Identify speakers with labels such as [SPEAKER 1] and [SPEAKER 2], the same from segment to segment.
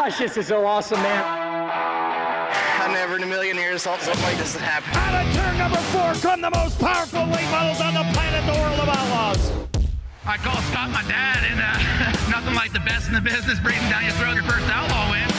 [SPEAKER 1] gosh, this is so awesome, man.
[SPEAKER 2] I never in a million years thought something like this would happen.
[SPEAKER 3] Out of turn number four come the most powerful late models on the planet, the World of Outlaws.
[SPEAKER 4] I call Scott my dad, and uh, nothing like the best in the business breathing down your throat your first outlaw win.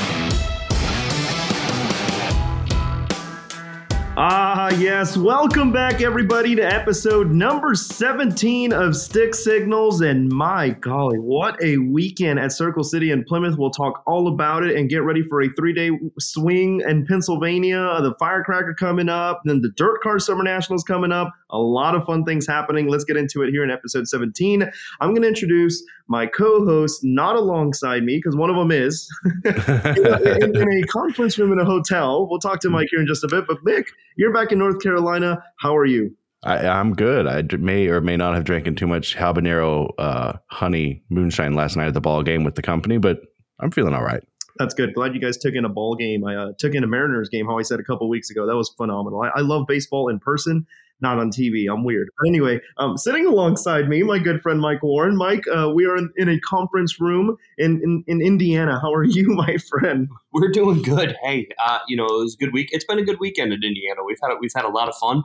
[SPEAKER 5] Ah, yes. Welcome back, everybody, to episode number 17 of Stick Signals. And my golly, what a weekend at Circle City in Plymouth. We'll talk all about it and get ready for a three day swing in Pennsylvania. The Firecracker coming up, then the Dirt Car Summer Nationals coming up. A lot of fun things happening. Let's get into it here in episode 17. I'm going to introduce my co host, not alongside me, because one of them is in, in a conference room in a hotel. We'll talk to Mike here in just a bit. But Mick, you're back in North Carolina. How are you?
[SPEAKER 6] I, I'm good. I may or may not have drinking too much habanero uh, honey moonshine last night at the ball game with the company, but I'm feeling all right.
[SPEAKER 5] That's good. Glad you guys took in a ball game. I uh, took in a Mariners game, how I said a couple weeks ago. That was phenomenal. I, I love baseball in person, not on TV. I'm weird. But anyway, um, sitting alongside me, my good friend Mike Warren. Mike, uh, we are in, in a conference room in, in, in Indiana. How are you, my friend?
[SPEAKER 7] We're doing good. Hey, uh, you know, it was a good week. It's been a good weekend in Indiana. We've had we've had a lot of fun.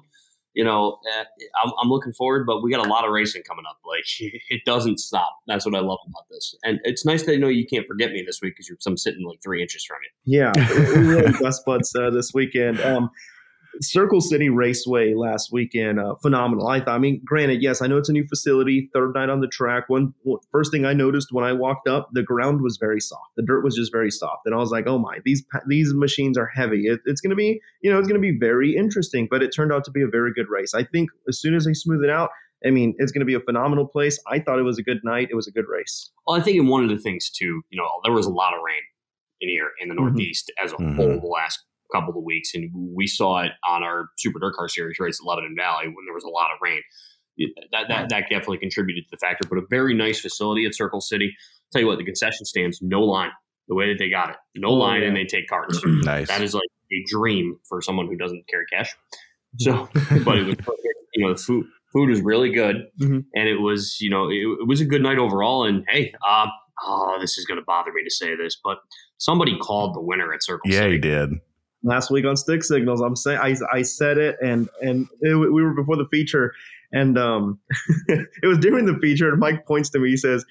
[SPEAKER 7] You know, uh, I'm, I'm looking forward, but we got a lot of racing coming up. Like it doesn't stop. That's what I love about this. And it's nice that I know you can't forget me this week because I'm sitting like three inches from you.
[SPEAKER 5] Yeah, we really best buds uh, this weekend. Um, Circle City Raceway last weekend, uh, phenomenal. I thought. I mean, granted, yes, I know it's a new facility, third night on the track. One first thing I noticed when I walked up, the ground was very soft. The dirt was just very soft, and I was like, "Oh my, these these machines are heavy. It, it's going to be, you know, it's going to be very interesting." But it turned out to be a very good race. I think as soon as they smooth it out, I mean, it's going to be a phenomenal place. I thought it was a good night. It was a good race.
[SPEAKER 7] Well, I think in one of the things too, you know, there was a lot of rain in here in the
[SPEAKER 5] Mhm.
[SPEAKER 7] Northeast as a
[SPEAKER 6] Mhm.
[SPEAKER 7] whole the last couple of weeks, and we saw it on our Super Dirt Car Series race at Lebanon Valley when there was a lot of rain. That, that that definitely contributed to the factor, but a very nice facility at Circle City. tell you what, the concession stands, no line. The way that they got it, no
[SPEAKER 5] Oh,
[SPEAKER 7] line, and they take cards.
[SPEAKER 6] Nice.
[SPEAKER 7] That is like a dream for someone who doesn't carry cash. So, but it was. You know, the food food was really good,
[SPEAKER 5] Mhm.
[SPEAKER 7] and it was you know it, it was a good night overall. And hey, um, oh, this is going to bother me to say this, but somebody called the winner at Circle
[SPEAKER 6] yeah,
[SPEAKER 7] City.
[SPEAKER 6] he did.
[SPEAKER 5] Last week on Stick Signals. I'm saying I, I said it, and and it, we were before the feature, and um, it was during the feature. And Mike points to me, he says,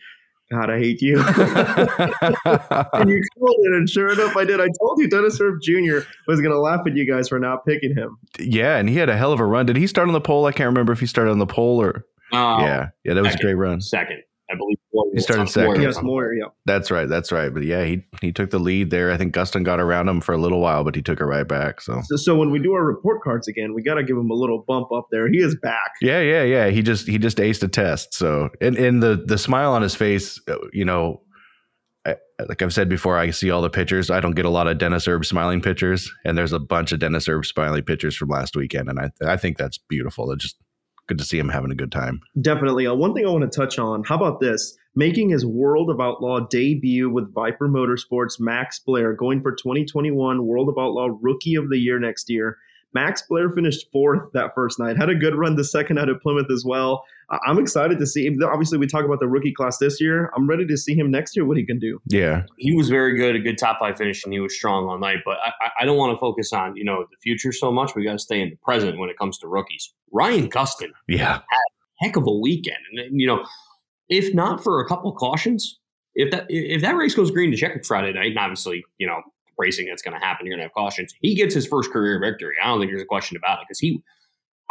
[SPEAKER 5] "God, I hate you." and you called it, and sure enough, I did. I told you Dennis Erb Jr. was going to laugh at you guys for not picking him.
[SPEAKER 6] yeah, and he had a hell of a run. Did he start on the pole? I can't remember if he started on the pole or. Yeah, yeah, that was a great run.
[SPEAKER 7] second, I believe. Moyer
[SPEAKER 6] He started second.
[SPEAKER 7] Moyer
[SPEAKER 5] Yes,
[SPEAKER 7] on-
[SPEAKER 5] Moyer. Yeah.
[SPEAKER 6] That's right. That's right. But yeah, he he took the lead there. I think Gustin got around him for a little while, but he took it right back. So
[SPEAKER 5] So, so when we do our report cards again, we got to give him a little bump up there. He is back.
[SPEAKER 6] yeah, yeah, yeah. He just he just aced a test. So and and the the smile on his face, uh, you know, I, like I've said before, I see all the pictures. I don't get a lot of Dennis Erb smiling pictures, and there's a bunch of Dennis Erb smiling pictures from last weekend, and I I think that's beautiful. It's just good to see him having a good time.
[SPEAKER 5] Definitely. Uh, one thing I want to touch on. How about this? Making his World of Outlaw debut with Viper Motorsports, Max Blair, going for 2021 World of Outlaw Rookie of the Year next year. Max Blair finished fourth that first night. Had a good run the second night at Plymouth as well. I- I'm excited to see. Obviously, we talk about the rookie class this year. I'm ready to see him next year. What he can do.
[SPEAKER 6] Yeah,
[SPEAKER 7] he was very good, a good top five finish, and he was strong all night. But I, I- I don't want to focus on you know the future so much. We got to stay in the present when it comes to rookies. Ryan Gustin,
[SPEAKER 6] yeah,
[SPEAKER 7] heck of a weekend, and you know, if not for a couple cautions, if that if that race goes green to checkered Friday night, and obviously you know racing that's going to happen, you're going to have cautions. He gets his first career victory. I don't think there's a question about it because he.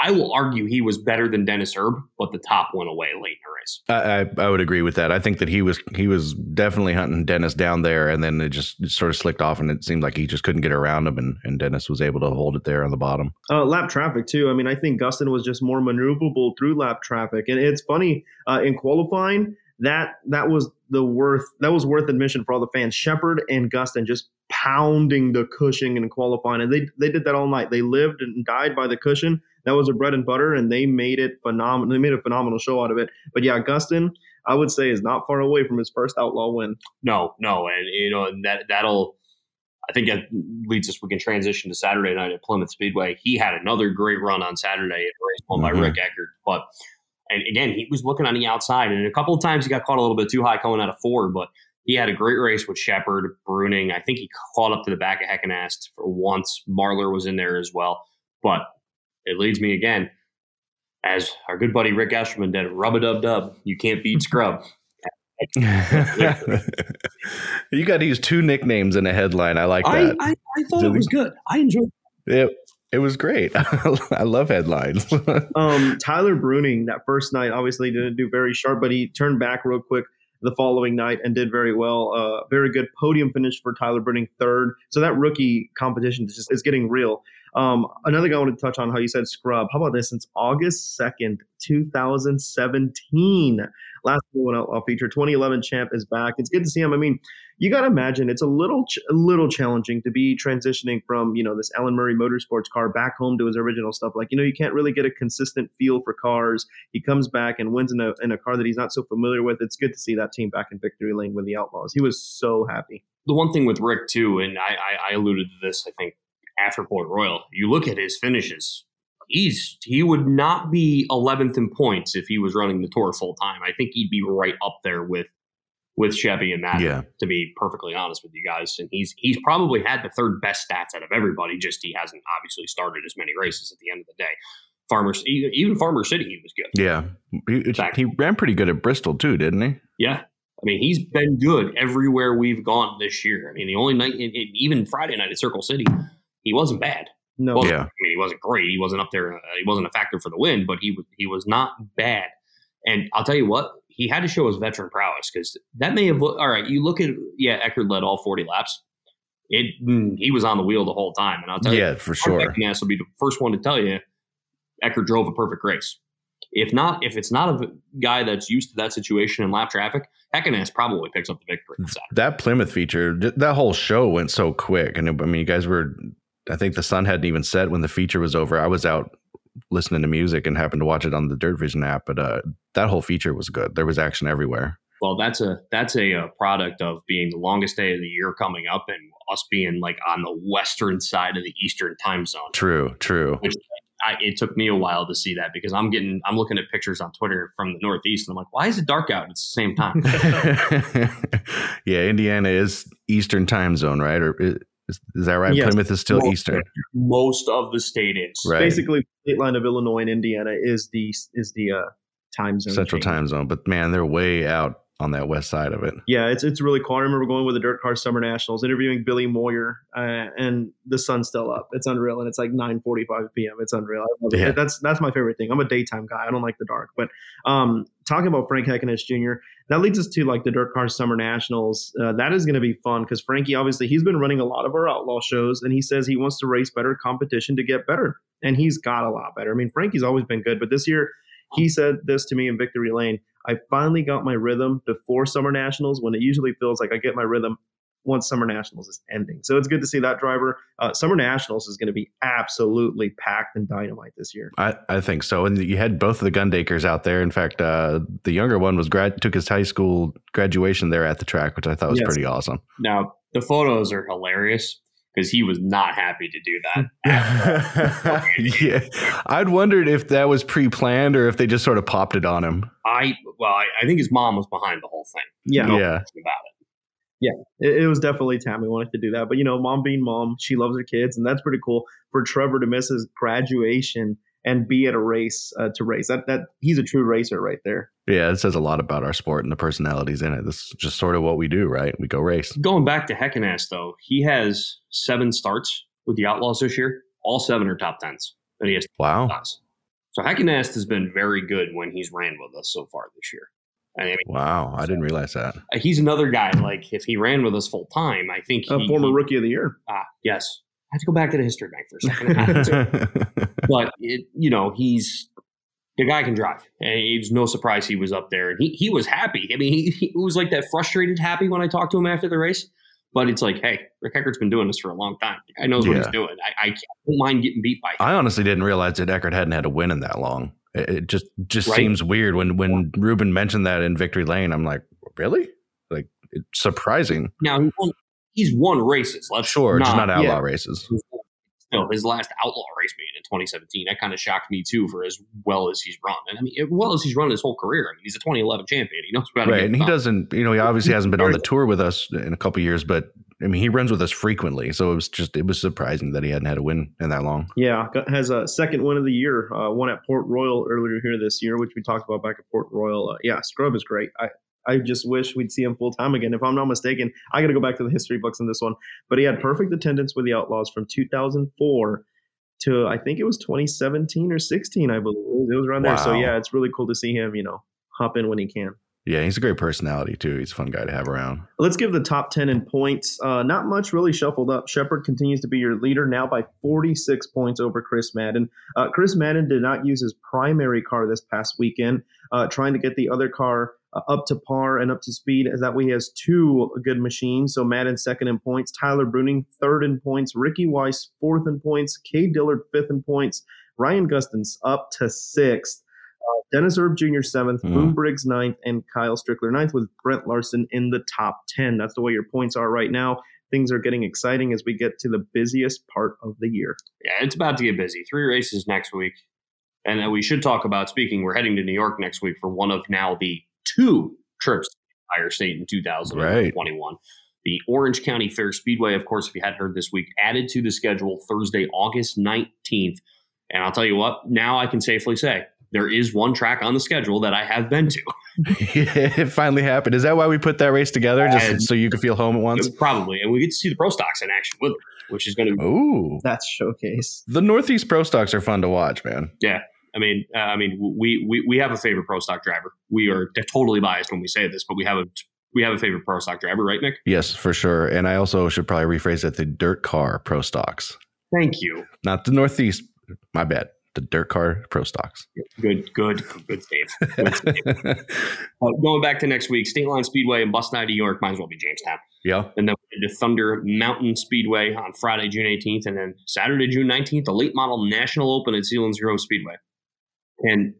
[SPEAKER 7] I will argue he was better than Dennis Erb, but the top went away late in the race.
[SPEAKER 6] I, I I would agree with that. I think that he was he was definitely hunting Dennis down there, and then it just it sort of slicked off, and it seemed like he just couldn't get around him, and, and Dennis was able to hold it there on the bottom.
[SPEAKER 5] Uh, lap traffic too. I mean, I think Gustin was just more maneuverable through lap traffic, and it's funny uh, in qualifying that that was the worth that was worth admission for all the fans. Sheppard and Gustin just pounding the cushion and qualifying, and they they did that all night. They lived and died by the cushion. That was their bread and butter, and they made it phenomenal. They made a phenomenal show out of it. But yeah, Gustin, I would say, is not far away from his first outlaw win.
[SPEAKER 7] No, no, and you know and that that'll. I think that leads us. We can transition to Saturday night at Plymouth Speedway. He had another great run on Saturday at race won by
[SPEAKER 6] Mhm.
[SPEAKER 7] Rick Eckert, but and again he was looking on the outside, and a couple of times he got caught a little bit too high coming out of four. But He had a great race with Sheppard, Bruening. I think he caught up to the back of Heckenast for once. Marlar was in there as well. But it leads me again, as our good buddy Rick Esterman did, rub a dub dub. You can't beat Scrub.
[SPEAKER 6] you got to use two nicknames in a headline. I like that.
[SPEAKER 7] I, I thought it was good. I enjoyed
[SPEAKER 6] it. It was great. I love headlines.
[SPEAKER 5] um, Tyler Bruening that first night obviously didn't do very sharp, but he turned back real quick the following night and did very well. Uh, very good podium finish for Tyler Bruening, third. So that rookie competition is just is getting real. Um, another guy I wanted to touch on how you said scrub. How about this? Since August 2nd, 2017, last one I'll, I'll feature 2011 champ is back. It's good to see him. I mean, you got to imagine it's a little ch- a little challenging to be transitioning from you know this Ellen Murray Motorsports car back home to his original stuff. Like you know you can't really get a consistent feel for cars. He comes back and wins in a in a car that he's not so familiar with. It's good to see that team back in victory lane with the Outlaws. He was so happy.
[SPEAKER 7] The one thing with Rick too, and I, I alluded to this, I think after Port Royal, you look at his finishes. He's he would not be 11th in points if he was running the tour full time. I think he'd be right up there with with Chevy and Matt.
[SPEAKER 6] Yeah.
[SPEAKER 7] To be perfectly honest with you guys, and he's he's probably had the third best stats out of everybody. Just he hasn't obviously started as many races at the end of the day. Farmers, even Farmer City, he was good.
[SPEAKER 6] Yeah, he, he ran pretty good at Bristol too, didn't he?
[SPEAKER 7] Yeah, I mean, he's been good everywhere we've gone this year. I mean, the only night, even Friday night at Circle City, he wasn't bad.
[SPEAKER 5] No,
[SPEAKER 7] well,
[SPEAKER 6] yeah.
[SPEAKER 7] I mean, he wasn't great. He wasn't up there. Uh, he wasn't a factor for the win, but he was he was not bad. And I'll tell you what, he had to show his veteran prowess because that may have. All right, you look at yeah, Eckert led all forty laps. It mm, he was on the wheel the whole time, and I'll tell
[SPEAKER 6] yeah,
[SPEAKER 7] you,
[SPEAKER 6] for sure.
[SPEAKER 7] Heckenast will be the first one to tell you Eckert drove a perfect race. If not, if it's not a guy that's used to that situation in lap traffic, Heckenast probably picks up the victory.
[SPEAKER 6] That Plymouth feature, that whole show went so quick, and I mean, you guys were. I think the sun hadn't even set when the feature was over. I was out listening to music and happened to watch it on the Dirt Vision app, but uh, that whole feature was good. There was action everywhere.
[SPEAKER 7] Well, that's a that's a, a, product of being the longest day of the year coming up, and us being like on the western side of the Eastern time zone.
[SPEAKER 6] True, true.
[SPEAKER 7] Which I, it took me a while to see that because I'm getting I'm looking at pictures on Twitter from the Northeast, and I'm like, why is it dark out? It's the same time.
[SPEAKER 6] yeah, Indiana is Eastern time zone, right? Or is, is that right?
[SPEAKER 5] Yes.
[SPEAKER 6] Plymouth is still
[SPEAKER 7] Most-
[SPEAKER 6] Eastern.
[SPEAKER 7] Most of the state is
[SPEAKER 6] Right.
[SPEAKER 5] basically the state line of Illinois and Indiana is the is the uh, time zone.
[SPEAKER 6] Central
[SPEAKER 5] change.
[SPEAKER 6] time zone. But man, they're way out on that west side of it.
[SPEAKER 5] Yeah, it's it's really cool. I remember going with the Dirt Car Summer Nationals, interviewing Billy Moyer, uh, and the sun's still up. It's unreal, and it's like 9:45 p.m. It's unreal. I love it.
[SPEAKER 6] Yeah.
[SPEAKER 5] That's that's my favorite thing. I'm a daytime guy. I don't like the dark. But um, talking about Frank Heckenast Jr., that leads us to like the Dirt Car Summer Nationals. Uh, that is going to be fun because Frankie obviously he's been running a lot of our outlaw shows, and he says he wants to race better competition to get better, and he's got a lot better. I mean, Frankie's always been good, but this year he said this to me in Victory Lane. I finally got my rhythm before Summer Nationals when it usually feels like I get my rhythm once Summer Nationals is ending. So it's good to see that driver. Uh, Summer Nationals is going to be absolutely packed and dynamite this year.
[SPEAKER 6] I, I think so. And you had both of the Gundakers out there. In fact, uh, the younger one was grad took his high school graduation there at the track, which I thought was
[SPEAKER 5] Yes.
[SPEAKER 6] pretty awesome.
[SPEAKER 7] now the photos are hilarious because he was not happy to do that.
[SPEAKER 6] yeah, I'd wondered if that was pre-planned or if they just sort of popped it on him.
[SPEAKER 7] I well, I, I think his mom was behind the whole thing.
[SPEAKER 5] Yeah,
[SPEAKER 7] No
[SPEAKER 6] Yeah.
[SPEAKER 7] about it.
[SPEAKER 5] It, it was definitely Tammy wanted to do that. But, you know, mom being mom, she loves her kids. And that's pretty cool for Trevor to miss his graduation and be at a race uh, to race. That, that He's a true racer right there.
[SPEAKER 6] Yeah, it says a lot about our sport and the personalities in it. This is just sort of what we do, right? We go race.
[SPEAKER 7] Going back to Heckenast though, he has seven starts with the Outlaws this year. All seven are top tens and he has
[SPEAKER 6] Wow.
[SPEAKER 7] does. So Heckenast has been very good when he's ran with us so far this year. I mean,
[SPEAKER 6] Wow. I didn't realize that.
[SPEAKER 7] he's another guy. Like if he ran with us full time, I think
[SPEAKER 5] A
[SPEAKER 7] he,
[SPEAKER 5] former
[SPEAKER 7] he-
[SPEAKER 5] rookie of the year.
[SPEAKER 7] Ah, yes. I have to go back to the history bank for a second. but it, you know, he's the guy can drive, and it was no surprise he was up there, and he he was happy. I mean, he, he was like that frustrated happy when I talked to him after the race. But it's like, hey, Rick Eckert's been doing this for a long time. I knows what he's doing. I, I can't- I don't mind getting beat by him.
[SPEAKER 6] I honestly didn't realize that Eckert hadn't had a win in that long. It, just just
[SPEAKER 7] Right.
[SPEAKER 6] seems weird when when Ruben mentioned that in Victory Lane. I'm like, really? Like it's surprising.
[SPEAKER 7] Now he won, he's won races. Let's
[SPEAKER 6] Sure, just not outlaw
[SPEAKER 5] yeah.
[SPEAKER 6] races.
[SPEAKER 7] No, his last outlaw race being in 2017, that kind of shocked me too for as well as he's run. And I mean, as well as he's run his whole career. I mean, he's a 2011 champion. He knows about
[SPEAKER 6] right, and he doesn't. You know, he obviously hasn't been on the tour with us in a couple years, but I mean, he runs with us frequently, so it was just it was surprising that he hadn't had a win in that long.
[SPEAKER 5] Yeah, has a second win of the year, uh, one at Port Royal earlier here this year, which we talked about back at Port Royal. Uh, yeah, Scrub is great. I I just wish we'd see him full time again. If I'm not mistaken, I got to go back to the history books on this one. But he had perfect attendance with the Outlaws from 2004 to I think it was 2017 or 16, I believe. It was around wow. there. So yeah, it's really cool to see him, you know, hop in when he can.
[SPEAKER 6] Yeah, he's a great personality too. He's a fun guy to have around.
[SPEAKER 5] Let's give the top 10 in points. Uh, not much really shuffled up. Sheppard continues to be your leader now by 46 points over Chris Madden. Uh, Chris Madden did not use his primary car this past weekend, uh, trying to get the other car uh, up to par and up to speed. As that way, he has two good machines. So Madden second in points, Tyler Bruening third in points, Ricky Weiss fourth in points, Cade Dillard fifth in points, Ryan Gustins up to sixth. Uh, Dennis Erb Jr. seventh, mm. Boom Briggs ninth, and Kyle Strickler ninth, with Brent Larson in the top 10. That's the way your points are right now. Things are getting exciting as we get to the busiest part of the year.
[SPEAKER 7] Yeah, it's about to get busy. Three races next week. And we should talk about speaking, we're heading to New York next week for one of now the two trips to the Empire State in 2021. Right. The Orange County Fair Speedway, of course, if you hadn't heard this week, added to the schedule Thursday, August 19th. And I'll tell you what, now I can safely say there is one track on the schedule that I have been to.
[SPEAKER 6] it finally happened. Is that why we put that race together, just and so you could feel home at once?
[SPEAKER 7] Probably, and we get to see the pro stocks in action with them, which is going to.
[SPEAKER 6] Be- Ooh,
[SPEAKER 5] that's showcase.
[SPEAKER 6] The Northeast pro stocks are fun to watch, man.
[SPEAKER 7] Yeah, I mean, uh, I mean, we, we we have a favorite pro stock driver. We are totally biased when we say this, but we have a we have a favorite pro stock driver, right, Nick?
[SPEAKER 6] Yes, for sure. And I also should probably rephrase it: the dirt car pro stocks.
[SPEAKER 7] Thank you.
[SPEAKER 6] Not the Northeast. My bad the dirt car pro stocks.
[SPEAKER 7] Good, good, good save. Good save. uh, going back to next week, State Line Speedway and Busti, New York, might as well be Jamestown.
[SPEAKER 6] Yeah.
[SPEAKER 7] And then the Thunder Mountain Speedway on Friday, June 18th, and then Saturday, June 19th, the late model National Open at Selinsgrove Speedway. And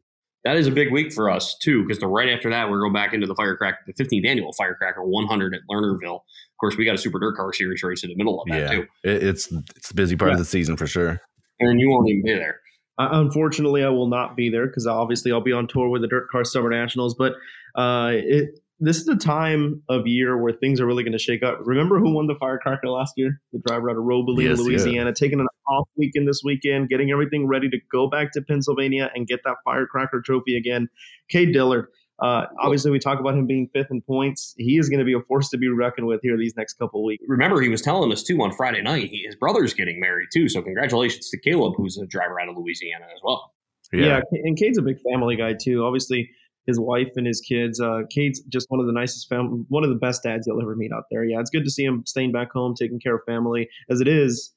[SPEAKER 7] that is a big week for us too, because the right after that we're going back into the Firecracker, the 15th annual Firecracker 100 at Lernerville. Of course, we got a Super Dirt Car Series race in the middle of that yeah, too.
[SPEAKER 6] It's it's the busy part yeah. of the season for sure.
[SPEAKER 7] And you won't even be there.
[SPEAKER 5] Uh, unfortunately, I will not be there because obviously I'll be on tour with the Dirt Car Summer Nationals. But uh, it this is the time of year where things are really going to shake up. Remember who won the Firecracker last year? The driver out of Robeline, yes, Louisiana, yeah. taking an off weekend this weekend, getting everything ready to go back to Pennsylvania and get that Firecracker trophy again. Cade Dillard. Uh, obviously, we talk about him being fifth in points. He is going to be a force to be reckoned with here these next couple weeks.
[SPEAKER 7] Remember, he was telling us too on Friday night. He, his brother's getting married too. So congratulations to Caleb, who's a driver out of Louisiana as well.
[SPEAKER 5] Yeah, yeah and Cade's a big family guy too. Obviously, his wife and his kids. Uh, Cade's just one of the nicest fam, one of the best dads you'll ever meet out there. Yeah, it's good to see him staying back home, taking care of family. As it is,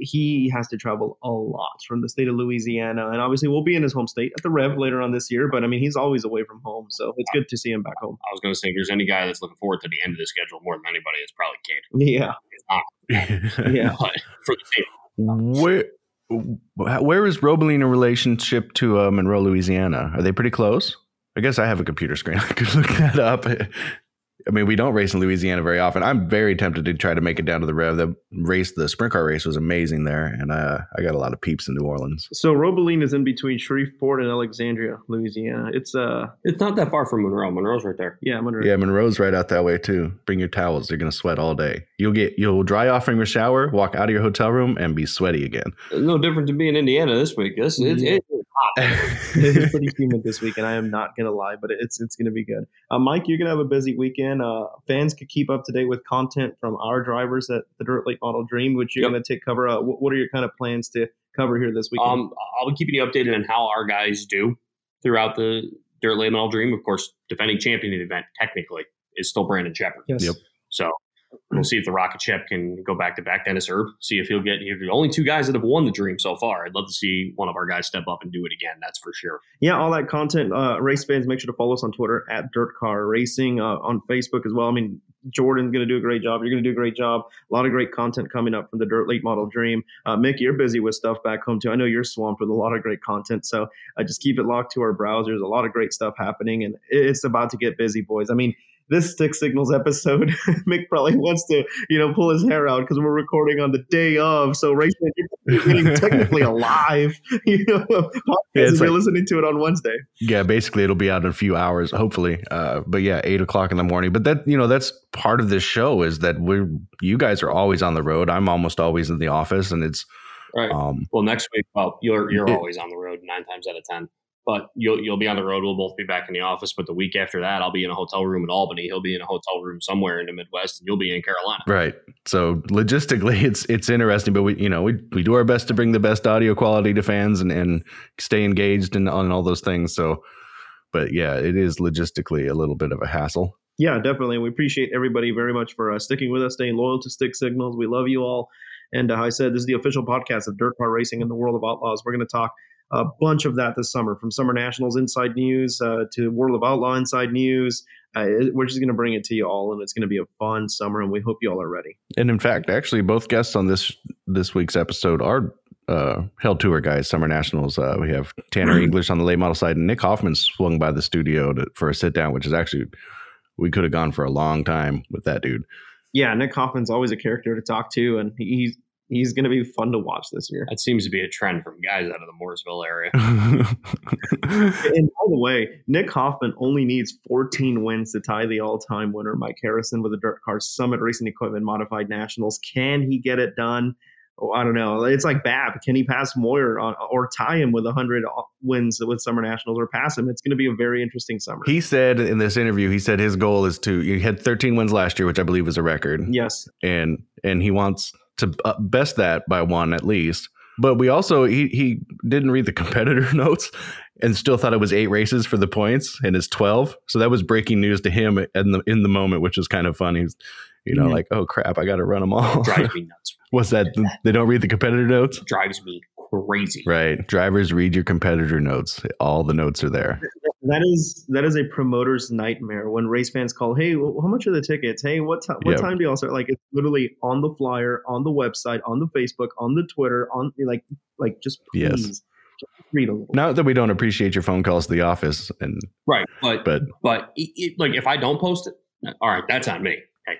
[SPEAKER 5] he has to travel a lot from the state of Louisiana, and obviously we'll be in his home state at the Rev later on this year. But I mean, he's always away from home, so it's good to see him back home.
[SPEAKER 7] I was going to say, if there's any guy that's looking forward to the end of the schedule more than anybody, it's probably Cade.
[SPEAKER 5] Yeah, yeah.
[SPEAKER 7] But for the state,
[SPEAKER 6] where where is Robeline in relationship to uh, Monroe, Louisiana? Are they pretty close? I guess I have a computer screen. I could look that up. I mean, we don't race in Louisiana very often. I'm very tempted to try to make it down to the Rev. The race, the sprint car race, was amazing there, and uh, I got a lot of peeps in New Orleans.
[SPEAKER 5] So Robeline is in between Shreveport and Alexandria, Louisiana. It's uh,
[SPEAKER 7] it's not that far from Monroe. Monroe's right there.
[SPEAKER 5] Yeah, Monroe.
[SPEAKER 6] Yeah, Monroe's right out that way too. Bring your towels; they're gonna sweat all day. You'll get you'll dry off from your shower, walk out of your hotel room, and be sweaty again.
[SPEAKER 7] It's no different to being in Indiana this week. It's, it's, it's
[SPEAKER 5] it's pretty humid this week, and I am not gonna lie, but it's it's gonna be good. Uh, Mike, you're gonna have a busy weekend. Uh, fans could keep up to date with content from our drivers at the Dirt Late Model Dream, which you're yep. gonna take cover. Uh, what, what, are your kind of plans to cover here this weekend?
[SPEAKER 7] Um, I'll be keeping you updated on how our guys do throughout the Dirt Late Model Dream. Of course, defending champion event technically is still Brandon Sheppard.
[SPEAKER 5] Yes.
[SPEAKER 6] Yep.
[SPEAKER 7] So We'll see if the Rocket Ship can go back to back. Dennis Erb, see if he'll get. The only two guys that have won the dream so far. I'd love to see one of our guys step up and do it again. That's for sure.
[SPEAKER 5] Yeah, all that content. Uh, race fans, make sure to follow us on Twitter at Dirt Car Racing, uh, on Facebook as well. I mean, Jordan's going to do a great job. You're going to do a great job. A lot of great content coming up from the Dirt Late Model Dream. Uh, Mick, you're busy with stuff back home too. I know you're swamped with a lot of great content. So uh, just keep it locked to our browsers. A lot of great stuff happening, and it's about to get busy, boys. I mean, this stick signals episode, Mick probably wants to, you know, pull his hair out because we're recording on the day of. So Raceman, you're technically alive. You know, yeah, like, you're listening to it on Wednesday.
[SPEAKER 6] Yeah, basically it'll be out in a few hours, hopefully. Uh, but yeah, eight o'clock in the morning. But that you know, that's part of this show is that we're you guys are always on the road. I'm almost always in the office, and it's
[SPEAKER 7] right. Um, well, next week, well, you're you're it, always on the road nine times out of ten but you'll you'll be on the road. We'll both be back in the office. But the week after that, I'll be in a hotel room in Albany. He'll be in a hotel room somewhere in the Midwest, and you'll be in Carolina.
[SPEAKER 6] Right. So logistically, it's it's interesting, but we you know we we do our best to bring the best audio quality to fans and and stay engaged and on all those things. So, but yeah, it is logistically a little bit of a hassle.
[SPEAKER 5] Yeah, definitely. We appreciate everybody very much for uh, sticking with us, staying loyal to Stick Signals. We love you all. And uh, I said, this is the official podcast of Dirt Car Racing in the World of Outlaws. We're going to talk a bunch of that this summer, from Summer Nationals Inside News uh, to World of Outlaw Inside News. Uh, we're just going to bring it to you all, and it's going to be a fun summer, and we hope you all are ready.
[SPEAKER 6] And in fact, actually, both guests on this this week's episode are uh, held tour guys, Summer Nationals. Uh, we have Tanner. English on the late model side, and Nick Hoffman swung by the studio to, for a sit down, which is actually we could have gone for a long time with that dude.
[SPEAKER 5] Yeah, Nick Hoffman's always a character to talk to, and he's he's going to be fun to watch this year.
[SPEAKER 7] That seems to be a trend from guys out of the Mooresville area.
[SPEAKER 5] and by the way, Nick Hoffman only needs 14 wins to tie the all-time winner, Mike Harrison, with the Dirt Car Summit Racing Equipment Modified Nationals. Can he get it done? Oh, I don't know. It's like Bab. Can he pass Moyer on, or tie him with 100 uh, wins with Summer Nationals or pass him? It's going to be a very interesting summer.
[SPEAKER 6] He said in this interview, he said his goal is to, he had 13 wins last year, which I believe was a record.
[SPEAKER 5] Yes.
[SPEAKER 6] And, and he wants to uh, best that by one at least. But we also he he didn't read the competitor notes and still thought it was eight races for the points and it's twelve. So that was breaking news to him in the in the moment, which was kind of funny. You know, mm-hmm. like oh crap, I got to run them all.
[SPEAKER 7] Drives me nuts.
[SPEAKER 6] What's that? They don't read the competitor notes.
[SPEAKER 7] Drives me crazy.
[SPEAKER 6] Right. Drivers read your competitor notes. All the notes are there.
[SPEAKER 5] That is that is a promoter's nightmare when race fans call, "Hey, how much are the tickets? Hey, what time? What yep. time do y'all start?" Like it's literally on the flyer, on the website, on the Facebook, on the Twitter, on like like just please. Yes. read a little.
[SPEAKER 6] Not that we don't appreciate your phone calls to the office, and
[SPEAKER 7] right, but but but it, it, like if I don't post it, all right, that's on me. Hey,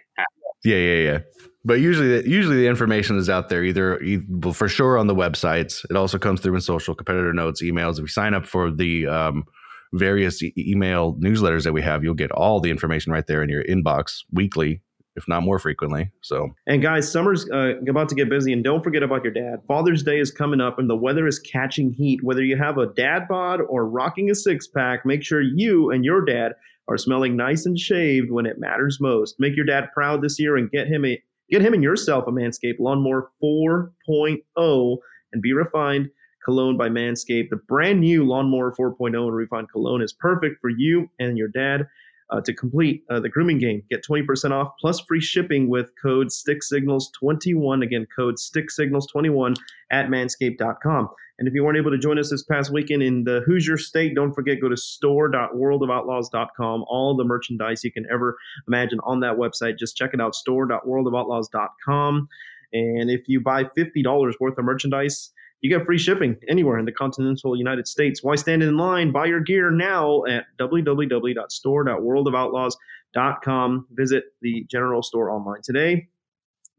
[SPEAKER 6] yeah, yeah, yeah. But usually, usually the information is out there either, either for sure on the websites. It also comes through in social competitor notes, emails. If you sign up for the um, various e- email newsletters that we have, you'll get all the information right there in your inbox weekly, if not more frequently. So,
[SPEAKER 5] and guys, summer's uh, about to get busy, and don't forget about your dad. Father's Day is coming up, and the weather is catching heat. Whether you have a dad bod or rocking a six pack, make sure you and your dad are smelling nice and shaved when it matters most. Make your dad proud this year and get him a get him and yourself a Manscaped Lawnmower 4.0 and be refined cologne by Manscaped. The brand new Lawnmower 4.0 and refined cologne is perfect for you and your dad. Uh, to complete uh, the grooming game, get 20% off plus free shipping with code Stick Signals 21 Again, code Stick Signals 21 at manscaped.com. And if you weren't able to join us this past weekend in the Hoosier State, don't forget go to store.worldofoutlaws.com. All the merchandise you can ever imagine on that website. Just check it out, store.worldofoutlaws.com. And if you buy $50 worth of merchandise, you get free shipping anywhere in the continental United States. Why stand in line? Buy your gear now at www.store.worldofoutlaws.com. Visit the general store online today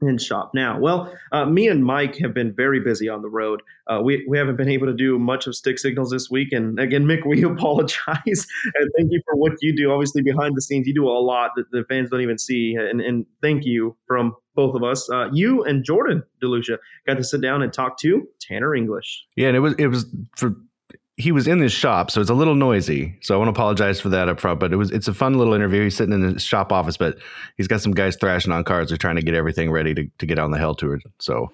[SPEAKER 5] and shop now. Well, uh, me and Mike have been very busy on the road. Uh, we, we haven't been able to do much of Stick Signals this week. And again, Mick, we apologize. and thank you for what you do. Obviously, behind the scenes, you do a lot that the fans don't even see. And, and thank you from both of us. Uh, you and Jordan DeLucia got to sit down and talk to Tanner English.
[SPEAKER 6] Yeah, and it was it was for he was in his shop, so it's a little noisy. So I want to apologize for that up front. But it was it's a fun little interview. He's sitting in his shop office, but he's got some guys thrashing on cars. They're trying to get everything ready to, to get on the hell tour. So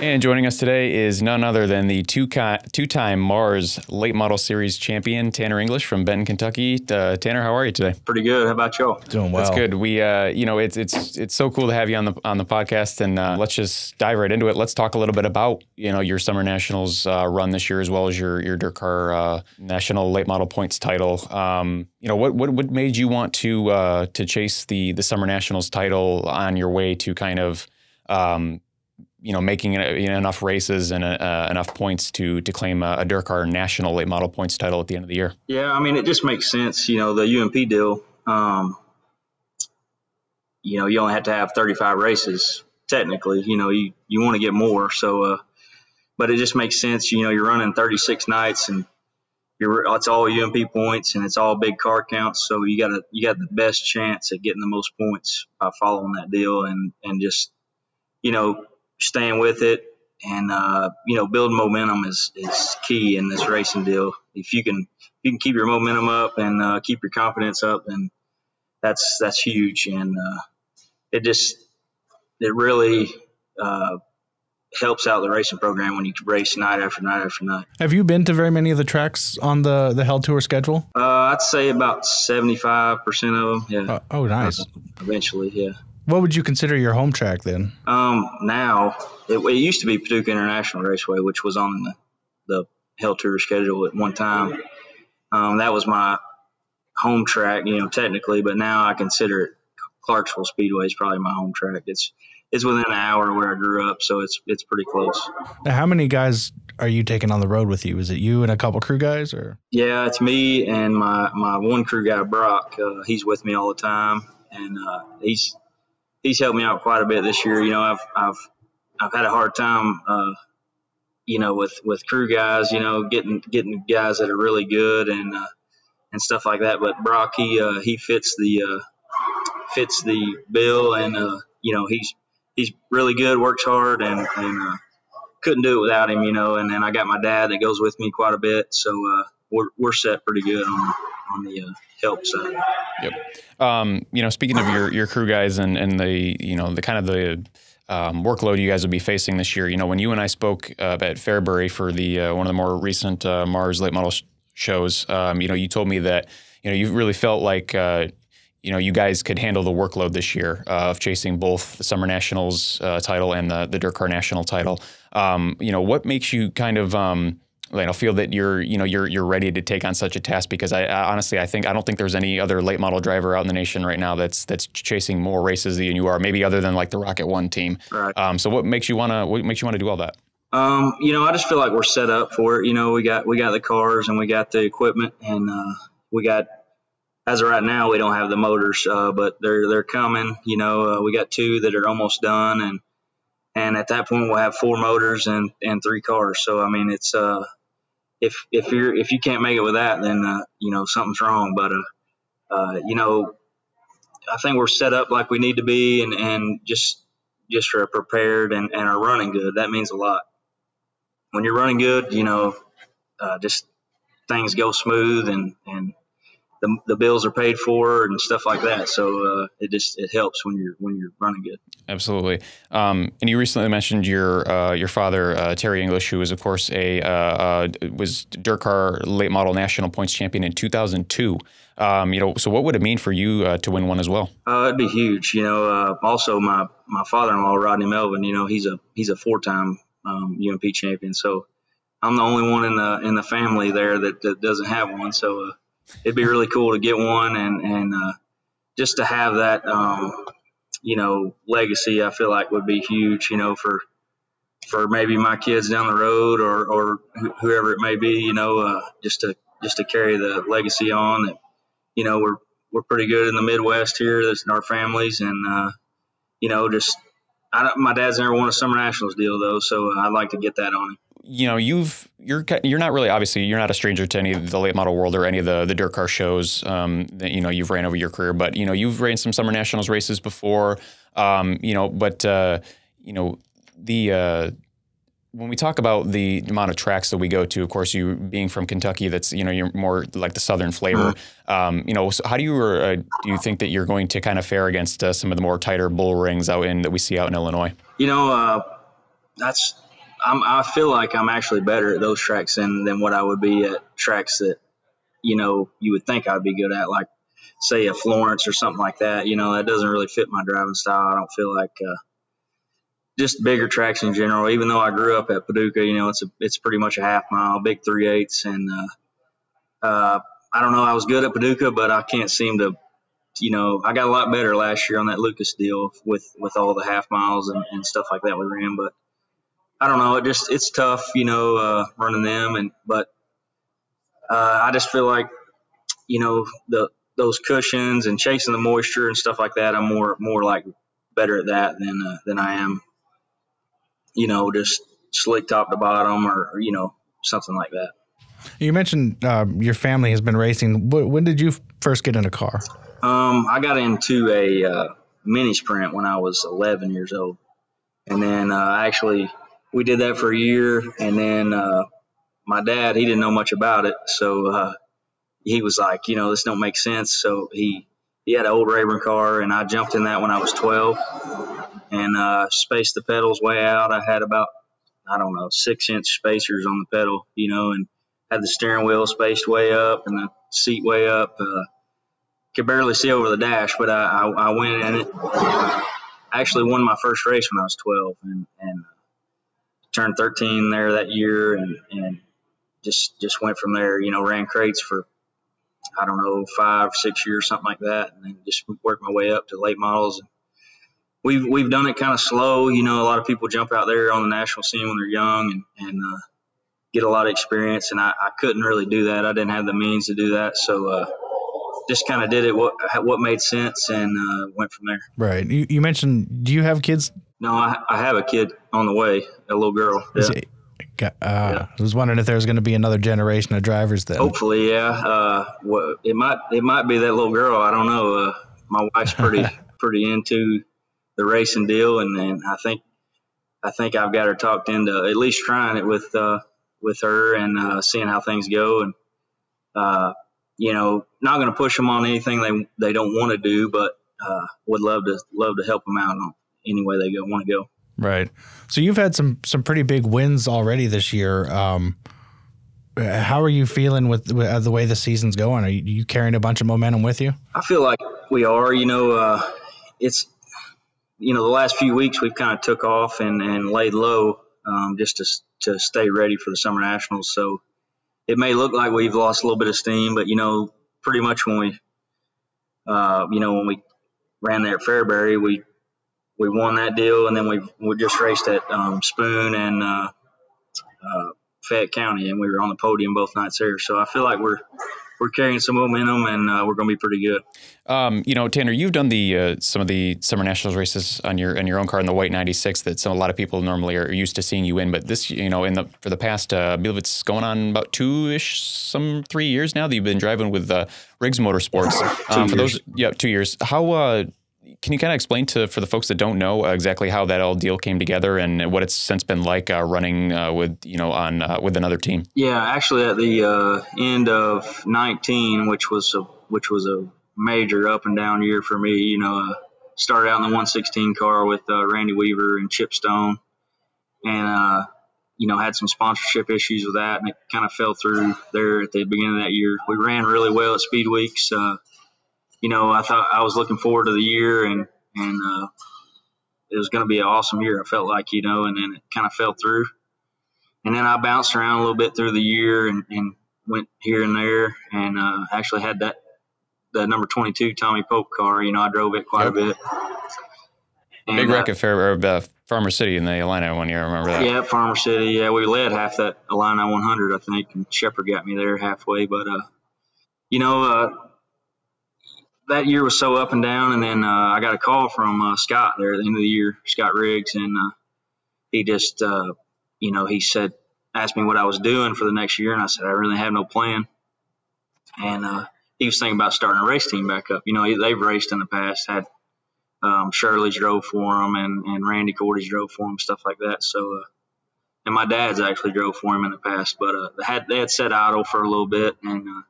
[SPEAKER 1] and joining us today is none other than the two two-time Mars Late Model Series champion Tanner English from Benton, Kentucky. Uh, Tanner, how are you today?
[SPEAKER 8] Pretty good. How about y'all?
[SPEAKER 6] Doing well.
[SPEAKER 1] That's good. We, uh, you know, it's it's it's so cool to have you on the on the podcast, and uh, let's just dive right into it. Let's talk a little bit about you know your Summer Nationals uh, run this year, as well as your your Dirt Car uh, National Late Model Points title. Um, you know, what what what made you want to uh, to chase the the Summer Nationals title on your way to kind of um, you know, making you know, enough races and uh, enough points to to claim a, a Car national late model points title at the end of the year.
[SPEAKER 8] Yeah, I mean, it just makes sense. You know, the UMP deal um, you know, you only have to have 35 races technically. You know, you, you want to get more. So, uh, but it just makes sense. You know, you're running 36 nights and you're, it's all UMP points and it's all big car counts. So you got you got the best chance at getting the most points by following that deal and, and just, you know, staying with it. And, uh, you know, building momentum is, is key in this racing deal. If you can, you can keep your momentum up and uh, keep your confidence up, then that's, that's huge. And, uh, it just it really uh, helps out the racing program when you race night after night after night.
[SPEAKER 9] Have you been to very many of the tracks on the the Hell Tour schedule?
[SPEAKER 8] Uh, I'd say about seventy five percent of them. Yeah.
[SPEAKER 9] Uh, oh, nice.
[SPEAKER 8] Eventually, yeah.
[SPEAKER 9] What would you consider your home track then?
[SPEAKER 8] Um, now it, it, used to be Paducah International Raceway, which was on the the Hell Tour schedule at one time. Um, that was my home track, you know, technically, but now I consider it Clarksville Speedway is probably my home track. It's it's within an hour where I grew up, so it's it's pretty close.
[SPEAKER 9] Now, how many guys are you taking on the road with you? Is it you and a couple crew guys, or?
[SPEAKER 8] Yeah, it's me and my my one crew guy Brock. Uh, he's with me all the time, and uh, he's he's helped me out quite a bit this year. You know, I've I've I've had a hard time, uh, you know, with with crew guys. You know, getting getting guys that are really good and uh, and stuff like that. But Brock, he uh, he fits the uh, fits the bill, and uh, you know he's he's really good, works hard, and and uh, couldn't do it without him, you know. And then I got my dad that goes with me quite a bit, so we're we're set pretty good on on the uh, help side.
[SPEAKER 1] Yep. Um, you know, speaking of your your crew guys and and the you know the kind of the um, workload you guys will be facing this year. You know, when you and I spoke uh, at Fairbury for the uh, one of the more recent uh, Mars late model sh- shows, um, you know, you told me that you know you really felt like uh, you know, you guys could handle the workload this year uh, of chasing both the Summer Nationals uh, title and the the DIRTcar National title. Um, you know, what makes you kind of um, you know feel that you're you know you're you're ready to take on such a task? Because I, I, honestly I think I don't think there's any other late model driver out in the nation right now that's that's chasing more races than you are. Maybe other than like the Rocket One team.
[SPEAKER 8] Right.
[SPEAKER 1] Um, so what makes you wanna what makes you want to do all that?
[SPEAKER 8] Um, you know, I just feel like we're set up for it. You know, we got we got the cars and we got the equipment and uh, we got as of right now, we don't have the motors, uh, but they're they're coming. You know, uh, we got two that are almost done, and and at that point we'll have four motors and and three cars. So I mean, it's uh, if if you're if you can't make it with that, then uh, you know something's wrong. But uh, uh, you know, I think we're set up like we need to be, and and just just are prepared and, and are running good. That means a lot. When you're running good, you know, uh, just things go smooth and and the, the bills are paid for and stuff like that. So uh, it just it helps when you're when you're running good.
[SPEAKER 1] Absolutely. Um, and you recently mentioned your uh, your father uh, Terry English, who was of course a uh, uh, was DIRTcar late model national points champion in 2002. Um, you know, so what would it mean for you uh, to win one as well?
[SPEAKER 8] it'd be huge. You know, also my my father-in-law Rodney Melvin. You know, he's a he's a four-time um, UMP champion. So I'm the only one in the in the family there that, that doesn't have one. So it'd be really cool to get one and and uh, just to have that um, you know legacy. I feel like would be huge. You know for for maybe my kids down the road or or whoever it may be. You know uh, just to just to carry the legacy on. That, you know we're we're pretty good in the Midwest here. That's in our families and uh, you know just. I, my dad's never won a summer nationals deal though, so I'd like to get that on him
[SPEAKER 1] you know, you've you're you're not really obviously you're not a stranger to any of the late model world or any of the the dirt car shows um, that you know you've ran over your career. But you know, you've ran some summer nationals races before. Um, you know, but uh, you know the uh, when we talk about the amount of tracks that we go to, of course, you being from Kentucky, that's you know you're more like the southern flavor. Mm-hmm. Um, you know, so how do you uh, do you think that you're going to kind of fare against uh, some of the more tighter bull rings out in that we see out in Illinois?
[SPEAKER 8] You know, uh, that's I'm, I feel like I'm actually better at those tracks than, than what I would be at tracks that, you know, you would think I'd be good at, like say a Florence or something like that. You know, that doesn't really fit my driving style. I don't feel like uh, just bigger tracks in general. Even though I grew up at Paducah, you know, it's a it's pretty much a half mile, big three eighths, and uh, uh, I don't know. I was good at Paducah, but I can't seem to. You know, I got a lot better last year on that Lucas deal with with all the half miles and, and stuff like that we ran, but I don't know. It just it's tough, you know, uh, running them, and but uh, I just feel like you know the those cushions and chasing the moisture and stuff like that. I'm more more like better at that than uh, than I am, you know, just slick top to bottom or, or you know something like that.
[SPEAKER 9] You mentioned uh, your family has been racing. When did you first get in a car?
[SPEAKER 8] Um, I got into a uh, mini sprint when I was 11 years old, and then uh, actually we did that for a year, and then uh, my dad he didn't know much about it, so uh, he was like, you know, this don't make sense. So he he had an old Rayburn car, and I jumped in that when I was 12, and uh, spaced the pedals way out. I had about I don't know six inch spacers on the pedal, you know, and had the steering wheel spaced way up and the seat way up. Uh, could barely see over the dash, but I, I, I went in it. I actually won my first race when I was 12 and, and turned 13 there that year and, and just just went from there. You know, ran crates for I don't know five, six years, something like that, and then just worked my way up to late models. We've we've done it kind of slow. You know, a lot of people jump out there on the national scene when they're young and and uh, get a lot of experience, and I, I couldn't really do that. I didn't have the means to do that, so. Uh, just kind of did it what what made sense and uh, went from there.
[SPEAKER 9] Right. You, you mentioned, do you have kids?
[SPEAKER 8] No, I, I have a kid on the way, a little girl. Yeah.
[SPEAKER 9] uh, I was wondering if there was going to be another generation of drivers then.
[SPEAKER 8] Hopefully, yeah. Uh, it might it might be that little girl. I don't know. Uh, my wife's pretty pretty into the racing deal, and, and I think I think I've got her talked into at least trying it with uh, with her and uh, seeing how things go. And uh, you know, not going to push them on anything they they don't want to do, but uh, would love to love to help them out on any way they go want to go.
[SPEAKER 9] Right. So you've had some some pretty big wins already this year. Um, how are you feeling with, with uh, the way the season's going? Are you, you carrying a bunch of momentum with you?
[SPEAKER 8] I feel like we are. You know, uh, it's you know the last few weeks we've kind of took off and, and laid low um, just to to stay ready for the summer nationals. So it may look like we've lost a little bit of steam, but you know, pretty much when we uh, you know when we ran there at Fairbury, we we won that deal, and then we we just raced at um, Spoon and uh, uh, Fayette County, and we were on the podium both nights there. So I feel like we're we're carrying some momentum, and uh, we're going to be pretty good.
[SPEAKER 1] Um, you know, Tanner, you've done the uh, some of the summer nationals races on your in your own car in the white '96 that some a lot of people normally are used to seeing you in. But this, you know, in the for the past, uh, I believe it's going on about two ish, some three years now that you've been driving with uh, Riggs Motorsports. Um, for those, yeah, two years. How uh, can you kind of explain to for the folks that don't know uh, exactly how that all deal came together and what it's since been like uh, running uh, with you know on uh, with another team?
[SPEAKER 8] Yeah, actually, at the uh, end of 19, which was a which was a major up and down year for me. You know, uh, started out in the 116 car with Randy Weaver and Chip Stone, and you know had some sponsorship issues with that, and it kind of fell through there at the beginning of that year. We ran really well at Speed Weeks. You know, I thought I was looking forward to the year, and and uh, it was going to be an awesome year. I felt like, you know, and then it kind of fell through. And then I bounced around a little bit through the year and, and went here and there, and uh, actually had that the number 22 Tommy Pope car. You know, I drove it quite a bit. And,
[SPEAKER 1] Big wreck at Fair uh, Farmer City in the Illini one year. I remember that.
[SPEAKER 8] Yeah, Farmer City. Yeah, we led half that Illini 100, I think, and Sheppard got me there halfway. But uh, you know, uh, that year was so up and down, and then uh, I got a call from uh, Scott there at the end of the year, Scott Riggs, and uh, he just, uh, you know, he said, asked me what I was doing for the next year, and I said I really have no plan. And uh, he was thinking about starting a race team back up. You know, they've raced in the past, had um, Shirley's drove for him, and, and Randy Korte's drove for him, stuff like that. So, uh, and my dad's actually drove for him in the past, but uh, had they had set idle for a little bit and uh,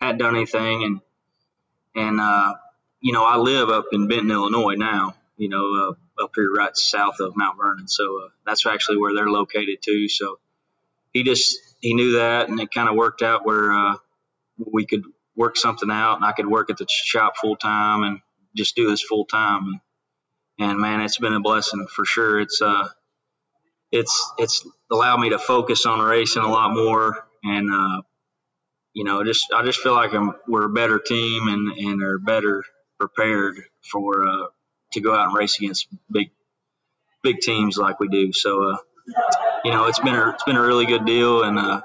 [SPEAKER 8] hadn't done anything, and and uh, you know I live up in Benton, Illinois now. You know, uh, up here right south of Mount Vernon, so uh, that's actually where they're located too. So he just he knew that, and it kind of worked out where uh, we could work something out, and I could work at the shop full time and just do this full time. And, and man, it's been a blessing for sure. It's uh, it's it's allowed me to focus on racing a lot more, and uh, you know, just I just feel like I'm we're a better team and and are better prepared for uh, to go out and race against big big teams like we do. So uh, you know, it's been a it's been a really good deal, and uh,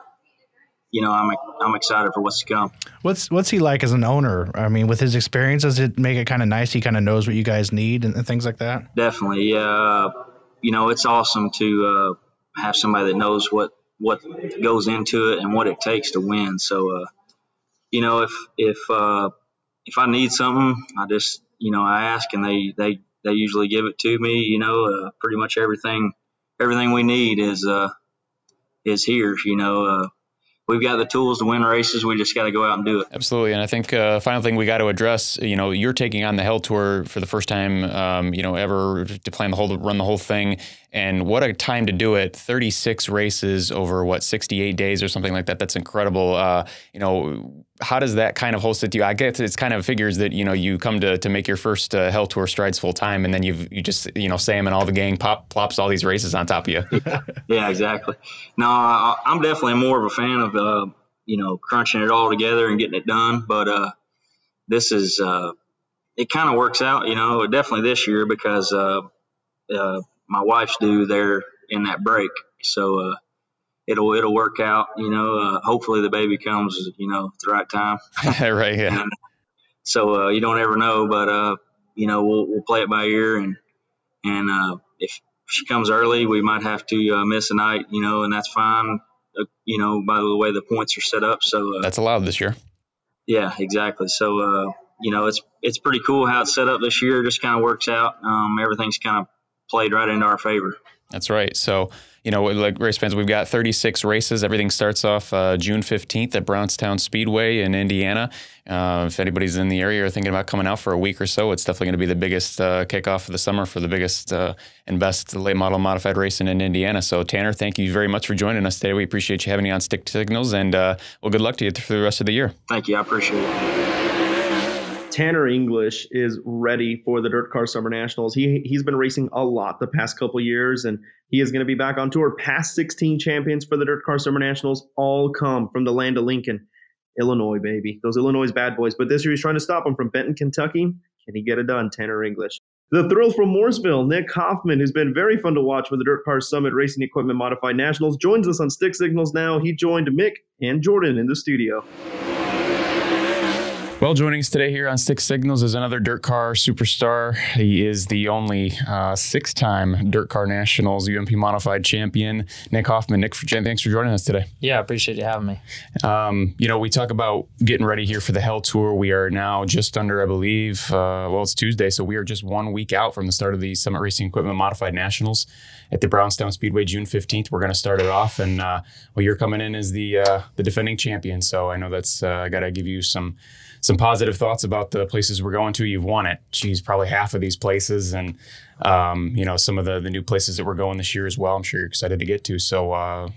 [SPEAKER 8] you know, I'm I'm excited for what's to come.
[SPEAKER 9] What's what's he like as an owner? I mean, with his experience, does it make it kind of nice? He kind of knows what you guys need and, and things like that.
[SPEAKER 8] Definitely, yeah. Uh, you know, it's awesome to uh, have somebody that knows what what goes into it and what it takes to win. So, uh, you know, if if uh, if I need something, I just you know I ask and they they they usually give it to me. You know, uh, pretty much everything everything we need is uh, is here. You know, uh, we've got the tools to win races. We just got to go out and do it.
[SPEAKER 1] Absolutely. And I think uh, final thing we got to address, you know, you're taking on the Hell Tour for the first time, um, you know, ever to plan the whole, run the whole thing. And what a time to do it. 36 races over what, 68 days or something like that. That's incredible. Uh, you know, how does that kind of whole sit you? I guess it's kind of figures that, you know, you come to, to make your first uh, Hell Tour strides full time and then you've, you just, you know, Sam and all the gang pop plops all these races on top of you.
[SPEAKER 8] yeah, exactly. No, I, I'm definitely more of a fan of, uh, you know, crunching it all together and getting it done. But uh, this is, uh, it kind of works out, you know, definitely this year because uh, uh, my wife's due there in that break. So uh, it'll it'll work out, you know. Uh, hopefully the baby comes, you know, at the right time.
[SPEAKER 1] right. Yeah.
[SPEAKER 8] And so uh, you don't ever know, but uh, you know, we'll we'll play it by ear, and and uh, if she comes early, we might have to uh, miss a night, you know, and that's fine. Uh, you know, by the way the points are set up, so uh,
[SPEAKER 1] That's allowed this year.
[SPEAKER 8] yeah, exactly. So uh, you know, it's it's pretty cool how it's set up this year. It Just kind of works out. Um, everything's kind of played right into our favor.
[SPEAKER 1] That's right. So, you know, like race fans, we've got 36 races. Everything starts off uh, June 15th at Brownstown Speedway in Indiana. Uh, if anybody's in the area or thinking about coming out for a week or so, it's definitely going to be the biggest uh, kickoff of the summer for the biggest uh, and best late model modified racing in Indiana. So, Tanner, thank you very much for joining us today. We appreciate you having you on Stick Signals, and uh, well, good luck to you for the rest of the year.
[SPEAKER 8] Thank you. I appreciate it.
[SPEAKER 5] Tanner English is ready for the Dirt Car Summer Nationals. He he's been racing a lot the past couple years, and he is going to be back on tour. Past 16 champions for the Dirt Car Summer Nationals all come from the land of Lincoln, Illinois, baby. Those Illinois bad boys. But this year he's trying to stop them from Benton, Kentucky. Can he get it done, Tanner English? The thrill from Mooresville, Nick Hoffman, who's been very fun to watch with the Dirt Car Summit Racing Equipment Modified Nationals, joins us on Stick Signals now. He joined Mick and Jordan in the studio.
[SPEAKER 1] Well, joining us today here on Six Signals is another Dirt Car superstar. He is the only uh, six-time Dirt Car Nationals UMP Modified champion, Nick Hoffman. Nick, for, thanks for joining us today.
[SPEAKER 10] Yeah, I appreciate you having me.
[SPEAKER 1] Um, you know, we talk about getting ready here for the Hell Tour. We are now just under, I believe, uh, well, it's Tuesday, so we are just one week out from the start of the Summit Racing Equipment Modified Nationals at the Brownstown Speedway, June fifteenth. We're going to start it off, and uh, well, you're coming in as the uh, the defending champion, so I know that's uh, I got to give you some some positive thoughts about the places we're going to. You've won it. She's probably half of these places, and um, you know some of the the new places that we're going this year as well. I'm sure you're excited to get to. So, uh,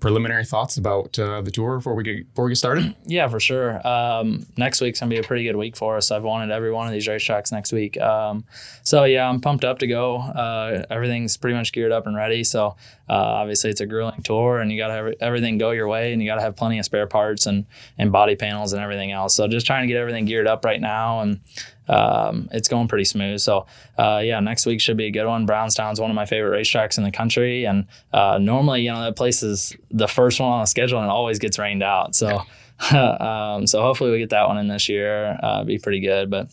[SPEAKER 1] preliminary thoughts about uh, the tour before we get before we get started.
[SPEAKER 10] Yeah, for sure. Um, next week's gonna be a pretty good week for us. I've wanted every one of these racetracks next week. Um, so yeah, I'm pumped up to go. Uh, everything's pretty much geared up and ready. So uh, obviously it's a grueling tour, and you gotta have everything go your way, and you gotta have plenty of spare parts and and body panels and everything else. So just trying to get everything geared up right now, and um, it's going pretty smooth. So uh, yeah, next week should be a good one. Brownstown's one of my favorite racetracks in the country, and uh, normally you know that place is the first one on the schedule, and it always gets rained out. So. um, so hopefully we get that one in this year. Uh, be pretty good, but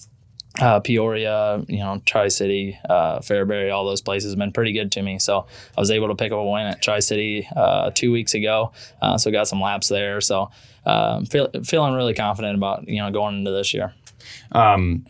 [SPEAKER 10] uh, Peoria, you know, Tri City, uh, Fairbury, all those places have been pretty good to me. So I was able to pick up a win at Tri City uh, two weeks ago. Uh, so got some laps there. So um, feel, feeling really confident about you know going into this year.
[SPEAKER 1] Um,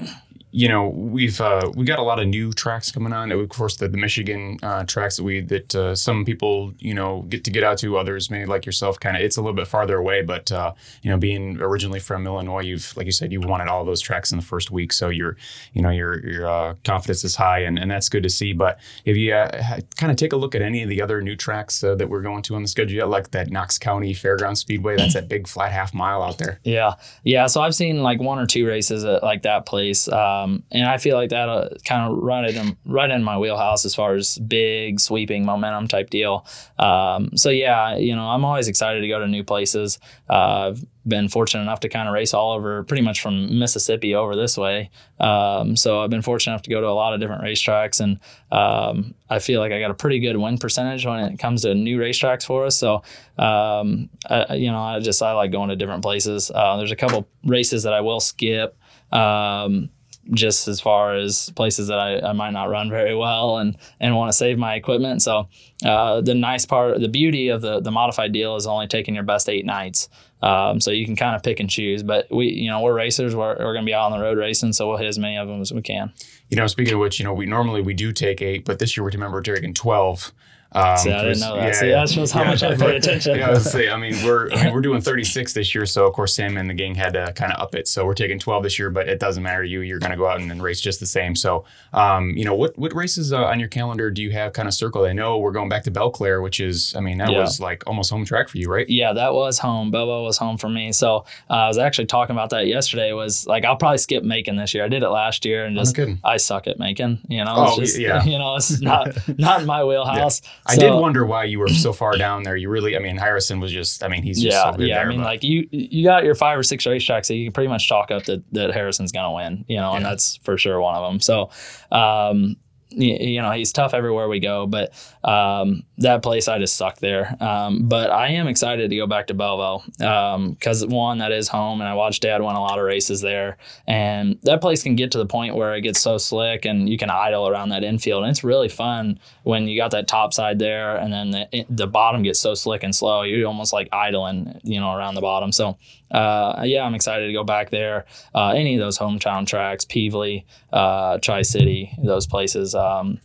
[SPEAKER 1] you know, we've uh, we got a lot of new tracks coming on. Of course, the, the Michigan uh, tracks that we that uh, some people you know get to get out to. Others, maybe like yourself, kind of it's a little bit farther away. But uh, you know, being originally from Illinois, you've like you said, you wanted all those tracks in the first week, so your you know your your uh, confidence is high, and, and that's good to see. But if you uh, kind of take a look at any of the other new tracks that we're going to on the schedule, like that Knox County Fairground Speedway, that's that big flat half mile out there.
[SPEAKER 10] Yeah, yeah. So I've seen like one or two races at like that place. Um, and I feel like that uh, kind of right in right in my wheelhouse as far as big sweeping momentum type deal. Um, so yeah, you know, I'm always excited to go to new places. Uh, I've been fortunate enough to kind of race all over, pretty much from Mississippi over this way. Um, so I've been fortunate enough to go to a lot of different racetracks, and um, I feel like I got a pretty good win percentage when it comes to new racetracks for us. So um, I, you know, I just I like going to different places. Uh, there's a couple races that I will skip. Um, just as far as places that I, I might not run very well and and want to save my equipment. So uh, the nice part, the beauty of the the modified deal is only taking your best eight nights. Um, so you can kind of pick and choose. But we, you know, we're racers. We're, we're going to be out on the road racing, so we'll hit as many of them as we can.
[SPEAKER 1] You know, speaking of which, you know, we normally we do take eight, but this year we remember we're taking twelve. Um,
[SPEAKER 10] See, I didn't know that. See, that shows how much I pay attention.
[SPEAKER 1] yeah, I, was say, I mean, we're I mean, we're doing 36 this year, so of course Sam and the gang had to kind of up it. So we're taking 12 this year, but it doesn't matter to you. You're going to go out and, and race just the same. So, um, you know, what what races uh, on your calendar do you have kind of circled? I know we're going back to Belle-Clair, which is, I mean, that
[SPEAKER 10] Yeah.
[SPEAKER 1] was like almost home track for you, right?
[SPEAKER 10] Yeah, that was home. Belbo was home for me. So uh, I was actually talking about that yesterday. Was like I'll probably skip Macon this year. I did it last year and just. I suck at Macon. You know,
[SPEAKER 1] Oh,
[SPEAKER 10] it's just,
[SPEAKER 1] yeah.
[SPEAKER 10] You know, it's not not in my wheelhouse.
[SPEAKER 1] I
[SPEAKER 10] So-
[SPEAKER 1] did wonder why you were so far down there. You really, I mean, Harrison was just, I mean, he's just
[SPEAKER 10] yeah,
[SPEAKER 1] so good
[SPEAKER 10] yeah.
[SPEAKER 1] there.
[SPEAKER 10] I mean,
[SPEAKER 1] but-
[SPEAKER 10] like you, you got your five or six racetracks that you can pretty much chalk up that that Harrison's gonna win. You know, and that's for sure one of them. So, um, you know, he's tough everywhere we go, but um, that place I just suck there. Um, but I am excited to go back to Belleville because one, that is home, and I watched Dad win a lot of races there, and that place can get to the point where it gets so slick and you can idle around that infield, and it's really fun when you got that top side there, and then the the bottom gets so slick and slow, you're almost like idling, you know, around the bottom. So. Uh, yeah, I'm excited to go back there. Uh, any of those hometown tracks, Pevely, uh, Tri City, those places. Um,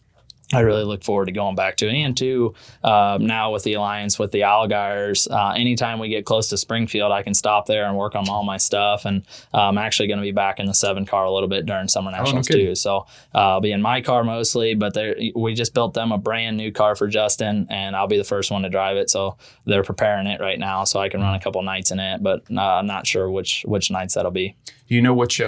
[SPEAKER 10] I really look forward to going back to. And two, um, now with the alliance with the Allgaiers, uh, anytime we get close to Springfield, I can stop there and work on all my stuff. And uh, I'm actually going to be back in the seven car a little bit during Summer Nationals
[SPEAKER 1] kidding.
[SPEAKER 10] too. So uh, I'll be in my car mostly, but we just built them a brand new car for Justin, and I'll be the first one to drive it. So they're preparing it right now, so I can run a couple nights in it, but uh, I'm not sure which which nights that'll be.
[SPEAKER 1] do you know which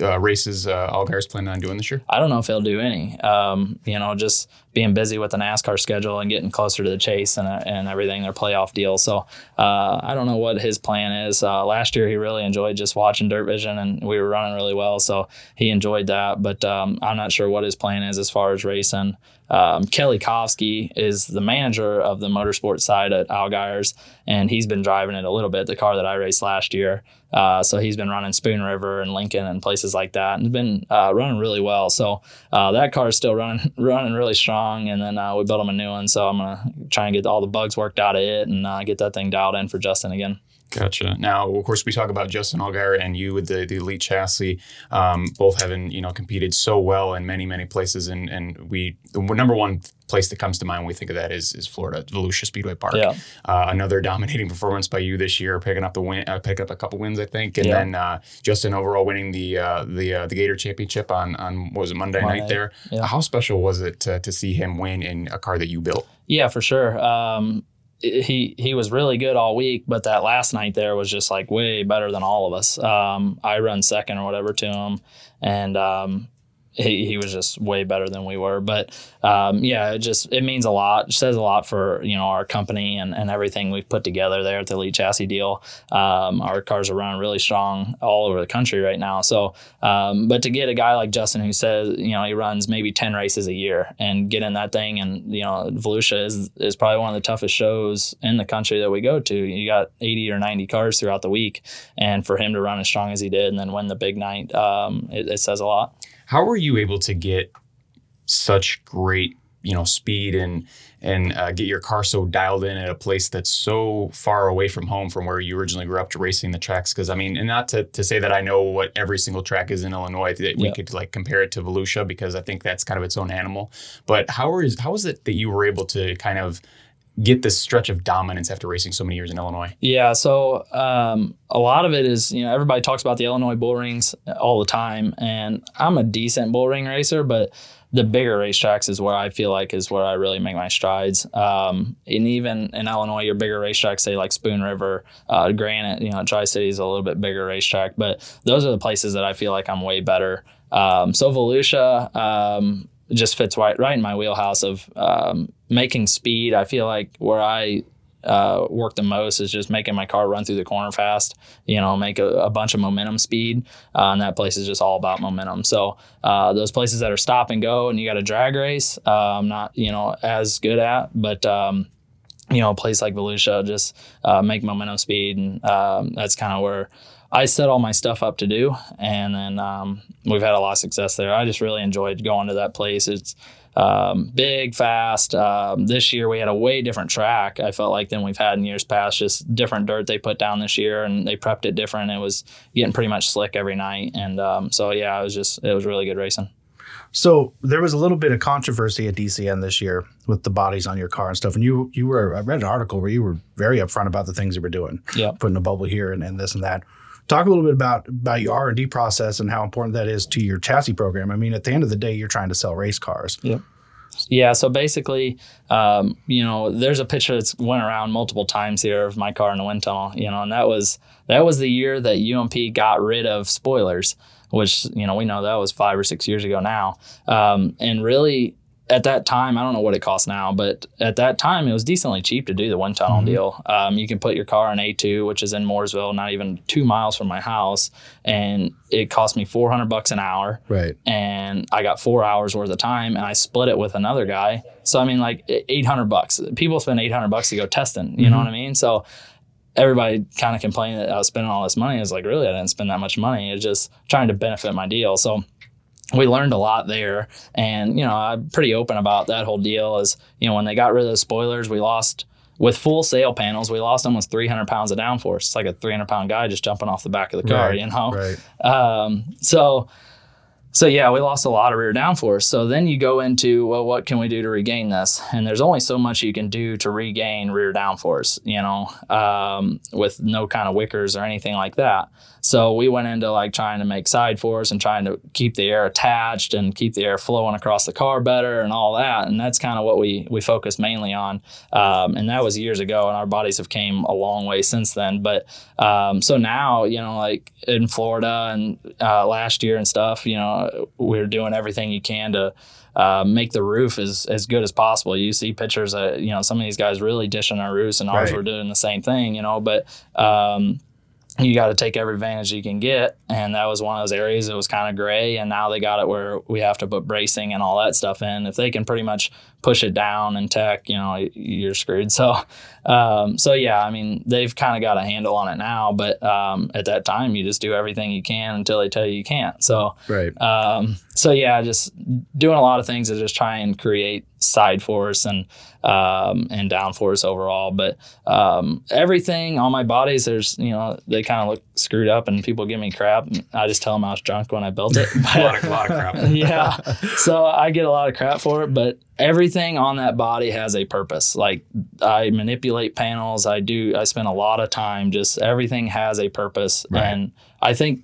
[SPEAKER 1] uh, races uh, Allgaier's planning on doing this year?
[SPEAKER 10] I don't know if he'll do any. Um, you know, just being busy with the NASCAR schedule and getting closer to the chase and, uh, and everything, their playoff deal. So uh, I don't know what his plan is. Uh, last year, he really enjoyed just watching Dirt Vision, and we were running really well, so he enjoyed that. But um, I'm not sure what his plan is as far as racing. Um, Kelly Kofsky is the manager of the motorsport side at Allgaiers, and he's been driving it a little bit, the car that I raced last year. Uh, so he's been running Spoon River and Lincoln and places like that, and been uh, running really well. So uh, that car is still running running really strong. And then uh, we built him a new one, so I'm gonna try and get all the bugs worked out of it and uh, get that thing dialed in for Justin again.
[SPEAKER 1] Gotcha. Now, of course, we talk about Justin Allgaier and you with the, the elite chassis, um, both having you know competed so well in many many places, and and we the number one place that comes to mind when we think of that is is Florida Volusia Speedway Park.
[SPEAKER 10] Yeah.
[SPEAKER 1] Uh, another dominating performance by you this year, picking up the win, uh, picking up a couple wins, I think, and
[SPEAKER 10] Yeah.
[SPEAKER 1] then uh, Justin overall winning the uh, the uh, the Gator Championship on on was it Monday,
[SPEAKER 10] Monday,
[SPEAKER 1] night there.
[SPEAKER 10] yeah.
[SPEAKER 1] How special was it to, to see him win in a car that you built?
[SPEAKER 10] Yeah, for sure. Um, he he was really good all week, but that last night there was just like way better than all of us. Um, I run second or whatever to him, and um, he he was just way better than we were. But um, yeah, it just it means a lot. It says a lot for you know our company and, and everything we've put together there at the Elite Chassis deal. Um, our cars are running really strong all over the country right now. So, um, but to get a guy like Justin who says you know he runs maybe ten races a year and get in that thing and you know Volusia is is probably one of the toughest shows in the country that we go to. You got eighty or ninety cars throughout the week, and for him to run as strong as he did and then win the big night, um, it, it says a lot.
[SPEAKER 1] How were you able to get such great, you know, speed and and uh, get your car so dialed in at a place that's so far away from home from where you originally grew up to racing the tracks? Because I mean, and not to, to say that I know what every single track is in Illinois that we
[SPEAKER 10] Yeah.
[SPEAKER 1] could like compare it to Volusia because I think that's kind of its own animal. But how is how is it that you were able to kind of get this stretch of dominance after racing so many years in Illinois?
[SPEAKER 10] Yeah, so um, a lot of it is, you know, everybody talks about the Illinois bull rings all the time, and I'm a decent bull ring racer, but the bigger racetracks is where I feel like is where I really make my strides. Um, and even in Illinois, your bigger racetracks, say like Spoon River, uh, Granite, you know, Tri City is a little bit bigger racetrack, but those are the places that I feel like I'm way better. um, so Volusia um, just fits right right in my wheelhouse of um, making speed. I feel like where I uh, work the most is just making my car run through the corner fast. You know, make a, a bunch of momentum speed, uh, and that place is just all about momentum. So uh, those places that are stop and go, and you got a drag race, uh, I'm not you know as good at, but um, you know, a place like Volusia just uh, make momentum speed, and um, that's kind of where I set all my stuff up to do, and then um, we've had a lot of success there. I just really enjoyed going to that place. It's um, big, fast. Um, this year we had a way different track. I felt like than we've had in years past. Just different dirt they put down this year, and they prepped it different. It was getting pretty much slick every night, and um, so yeah, it was just it was really good racing.
[SPEAKER 9] So there was a little bit of controversy at DCN this year with the bodies on your car and stuff. And you you were I read an article where you were very upfront about the things you were doing.
[SPEAKER 10] Yeah.
[SPEAKER 9] Putting a bubble here and, and this and that. Talk a little bit about about your R and D process and how important that is to your chassis program. I mean, at the end of the day, you're trying to sell race cars.
[SPEAKER 10] Yep. Yeah, so basically, um, you know, there's a picture that's went around multiple times here of my car in the wind tunnel, you know, and that was that was the year that UMP got rid of spoilers, which you know we know that was five or six years ago now, um, and really at that time, I don't know what it costs now, but at that time, it was decently cheap to do the one tunnel
[SPEAKER 9] Mm-hmm.
[SPEAKER 10] deal. Um, you can put your car in A2, which is in Mooresville, not even two miles from my house, and it cost me 400 bucks an hour.
[SPEAKER 9] Right.
[SPEAKER 10] And I got four hours worth of time, and I split it with another guy. So I mean, like 800 bucks. People spend 800 bucks to go testing. You know
[SPEAKER 9] Mhm.
[SPEAKER 10] what I mean? So everybody kind of complained that I was spending all this money. I was like, really, I didn't spend that much money. It's just trying to benefit my deal. So we learned a lot there. And, you know, I'm pretty open about that whole deal is, you know, when they got rid of the spoilers, we lost with full sail panels, we lost almost 300 pounds of downforce. It's like a 300 pound guy just jumping off the back of the car,
[SPEAKER 9] Right,
[SPEAKER 10] you know?
[SPEAKER 9] right.
[SPEAKER 10] Um, so, so yeah, we lost a lot of rear downforce. So then you go into, well, what can we do to regain this? And there's only so much you can do to regain rear downforce, you know, um, with no kind of wickers or anything like that. So we went into like trying to make side force and trying to keep the air attached and keep the air flowing across the car better and all that. And that's kind of what we we focused mainly on. Um, and that was years ago, and our bodies have came a long way since then. But um, so now, you know, like in Florida and uh, last year and stuff, you know, we're doing everything you can to uh, make the roof as, as good as possible. You see pictures of, you know, some of these guys really dishing our roofs and ours
[SPEAKER 9] Right.
[SPEAKER 10] were doing the same thing, you know, but um, you got to take every advantage you can get. And that was one of those areas that was kind of gray. And now they got it where we have to put bracing and all that stuff in. If they can pretty much push it down and tech, you know, you're screwed. So, um, so yeah, I mean, they've kind of got a handle on it now, but um, at that time, you just do everything you can until they tell you you can't. So,
[SPEAKER 9] Right.
[SPEAKER 10] um, so yeah, just doing a lot of things to just try and create side force and um, and down force overall. But um, everything on my bodies, there's you know they kind of look screwed up, and people give me crap. I just tell them I was drunk when I built it.
[SPEAKER 7] a lot of, a lot of crap.
[SPEAKER 10] yeah. So I get a lot of crap for it, but everything on that body has a purpose. Like I manipulate panels. I do. I spend a lot of time. Just everything has a purpose,
[SPEAKER 9] Right.
[SPEAKER 10] and I think,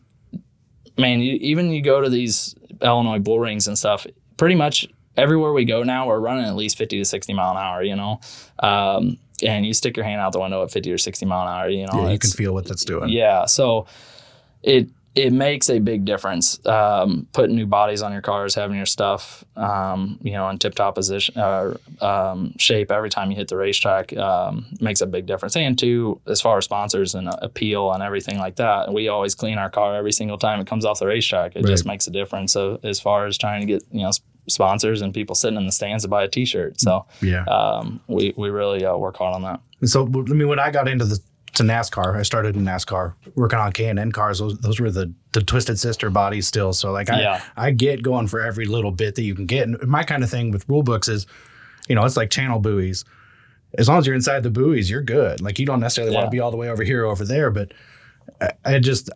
[SPEAKER 10] man, you, even you go to these Illinois bull rings and stuff. Pretty much everywhere we go now, we're running at least fifty to sixty mile an hour. You know. Um, and you stick your hand out the window at 50 or 60 mile an hour, you know,
[SPEAKER 9] yeah, you can feel what that's doing.
[SPEAKER 10] yeah, so it it makes a big difference. Um, putting new bodies on your cars, having your stuff, um, you know, in tip top position uh, um, shape every time you hit the racetrack um, makes a big difference. And two, as far as sponsors and appeal and everything like that, we always clean our car every single time it comes off the racetrack. It just makes a difference uh, as far as trying to get you know sponsors and people sitting in the stands to buy a T-shirt. So
[SPEAKER 9] Yeah.
[SPEAKER 10] um, we we really uh, work hard on that.
[SPEAKER 9] And so, I mean, when I got into the to NASCAR, I started in NASCAR working on K and N cars. Those those were the the twisted sister bodies still. So like I
[SPEAKER 10] Yeah.
[SPEAKER 9] I get going for every little bit that you can get. And my kind of thing with rule books is, you know, it's like channel buoys. As long as you're inside the buoys, you're good. Like you don't necessarily want to be all the way over here or over there. But I, I just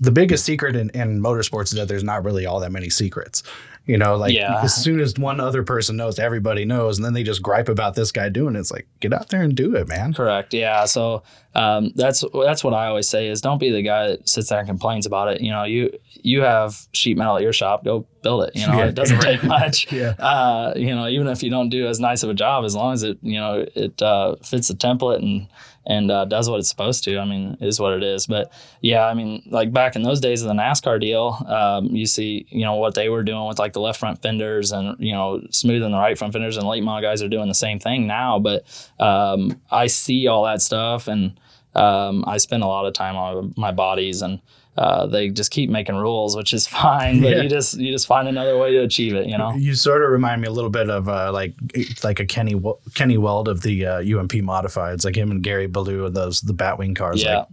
[SPEAKER 9] the biggest secret in, in motorsports is that there's not really all that many secrets. You know, like
[SPEAKER 10] Yeah.
[SPEAKER 9] as soon as one other person knows, everybody knows, and then they just gripe about this guy doing it. It's like, get out there and do it, man.
[SPEAKER 10] Correct. Yeah. So um, that's that's what I always say is don't be the guy that sits there and complains about it. You know, you you have sheet metal at your shop, go build it. You know,
[SPEAKER 9] Yeah.
[SPEAKER 10] it doesn't take much.
[SPEAKER 9] Yeah.
[SPEAKER 10] Uh, you know, even if you don't do as nice of a job, as long as it you know it uh, fits the template and and uh, does what it's supposed to. I mean, is what it is. But yeah, I mean, like back in those days of the NASCAR deal, um, you see, you know, what they were doing with like the left front fenders and you know smoothing the right front fenders, and late model guys are doing the same thing now. But um, I see all that stuff, and um, I spend a lot of time on my bodies, and uh, they just keep making rules, which is fine. But
[SPEAKER 9] Yeah.
[SPEAKER 10] you just you just find another way to achieve it. You know.
[SPEAKER 9] You sort of remind me a little bit of uh, like like a Kenny Kenny Weld of the uh, UMP modifieds, like him and Gary Balough of those the Batwing cars.
[SPEAKER 10] Yeah.
[SPEAKER 9] Like,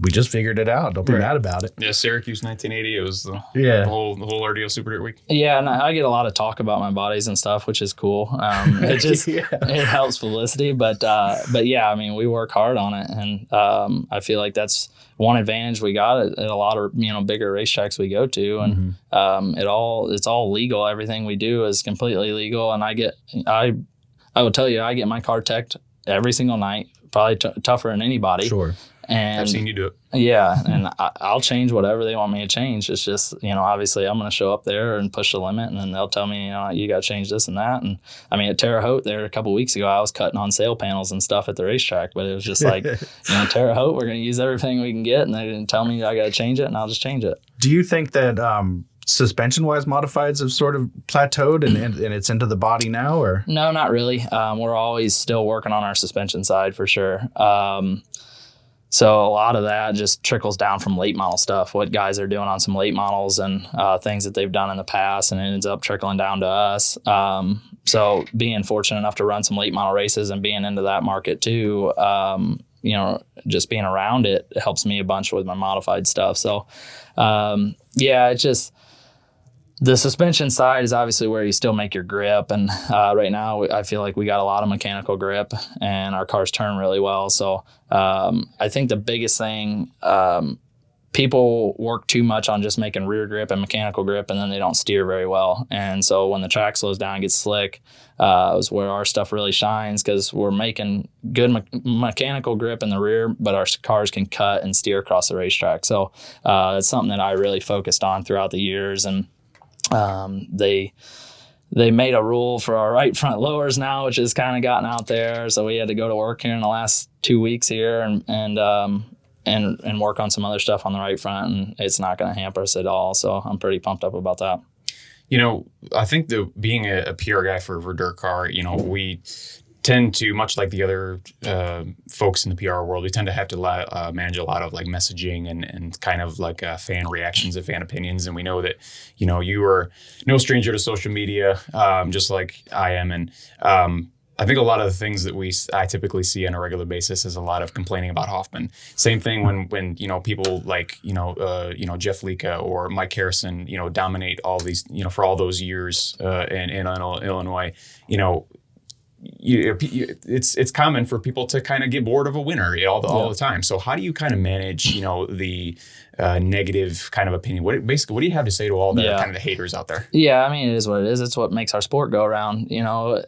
[SPEAKER 9] we just figured it out. Don't be
[SPEAKER 1] Right.
[SPEAKER 9] mad about it.
[SPEAKER 1] Yeah, Syracuse 1980. It was the,
[SPEAKER 9] Yeah.
[SPEAKER 1] the whole the whole RDO Super Dirt Week.
[SPEAKER 10] Yeah, and I I get a lot of talk about my bodies and stuff, which is cool. Um, it just it helps publicity, but uh, but yeah, I mean, we work hard on it, and um, I feel like that's one advantage we got at, at a lot of you know bigger racetracks we go to, and um, it all it's all legal. Everything we do is completely legal, and I get I I will tell you, I get my car teched every single night, probably t- tougher than anybody.
[SPEAKER 9] Sure.
[SPEAKER 10] And
[SPEAKER 1] I've seen you do it.
[SPEAKER 10] yeah, and I, I'll change whatever they want me to change. It's just you know, obviously, I'm going to show up there and push the limit, and then they'll tell me, you know, you got to change this and that. And I mean, at Terre Haute, there a couple weeks ago, I was cutting on sail panels and stuff at the racetrack, but it was just like, you know, Terre Haute, we're going to use everything we can get, and they didn't tell me I got to change it, and I'll just change it.
[SPEAKER 9] Do you think that um, suspension wise modifieds have sort of plateaued and, and, and it's into the body now, or
[SPEAKER 10] No, not really. Um, we're always still working on our suspension side for sure. Um, so a lot of that just trickles down from late model stuff, what guys are doing on some late models and uh, things that they've done in the past, and it ends up trickling down to us. Um, so being fortunate enough to run some late model races and being into that market too, um, you know, just being around it helps me a bunch with my modified stuff. So um, yeah, it just the suspension side is obviously where you still make your grip and uh, right now i feel like we got a lot of mechanical grip and our cars turn really well. So um, i think the biggest thing um, people work too much on just making rear grip and mechanical grip and then they don't steer very well. And so when the track slows down and gets slick uh, is where our stuff really shines because we're making good me- mechanical grip in the rear but our cars can cut and steer across the racetrack. So uh, it's something that i really focused on throughout the years and um, they they made a rule for our right front lowers now, which has kind of gotten out there. So we had to go to work here in the last two weeks here and and um, and and work on some other stuff on the right front, and it's not going to hamper us at all. So I'm pretty pumped up about that.
[SPEAKER 1] You know, I think the being a, a PR guy for, for Dirt Car, you know, we tend to much like the other uh, folks in the PR world, we tend to have to uh, manage a lot of like messaging and and kind of like uh, fan reactions and fan opinions. And we know that you know you are no stranger to social media, um, just like I am, and um, I think a lot of the things that we I typically see on a regular basis is a lot of complaining about Hoffman. Same thing when when you know people like you know uh, you know Jeff Lika or Mike Harrison you know dominate all these you know for all those years uh, in in Illinois. You know you, you- it's it's common for people to kind of get bored of a winner all the, all the time. So how do you kind of manage you know the uh, negative kind of opinion? What basically what do you have to say to all the
[SPEAKER 10] Yeah.
[SPEAKER 1] kind of the haters out there?
[SPEAKER 10] Yeah, I mean, it is what it is. It's what makes our sport go around. You know,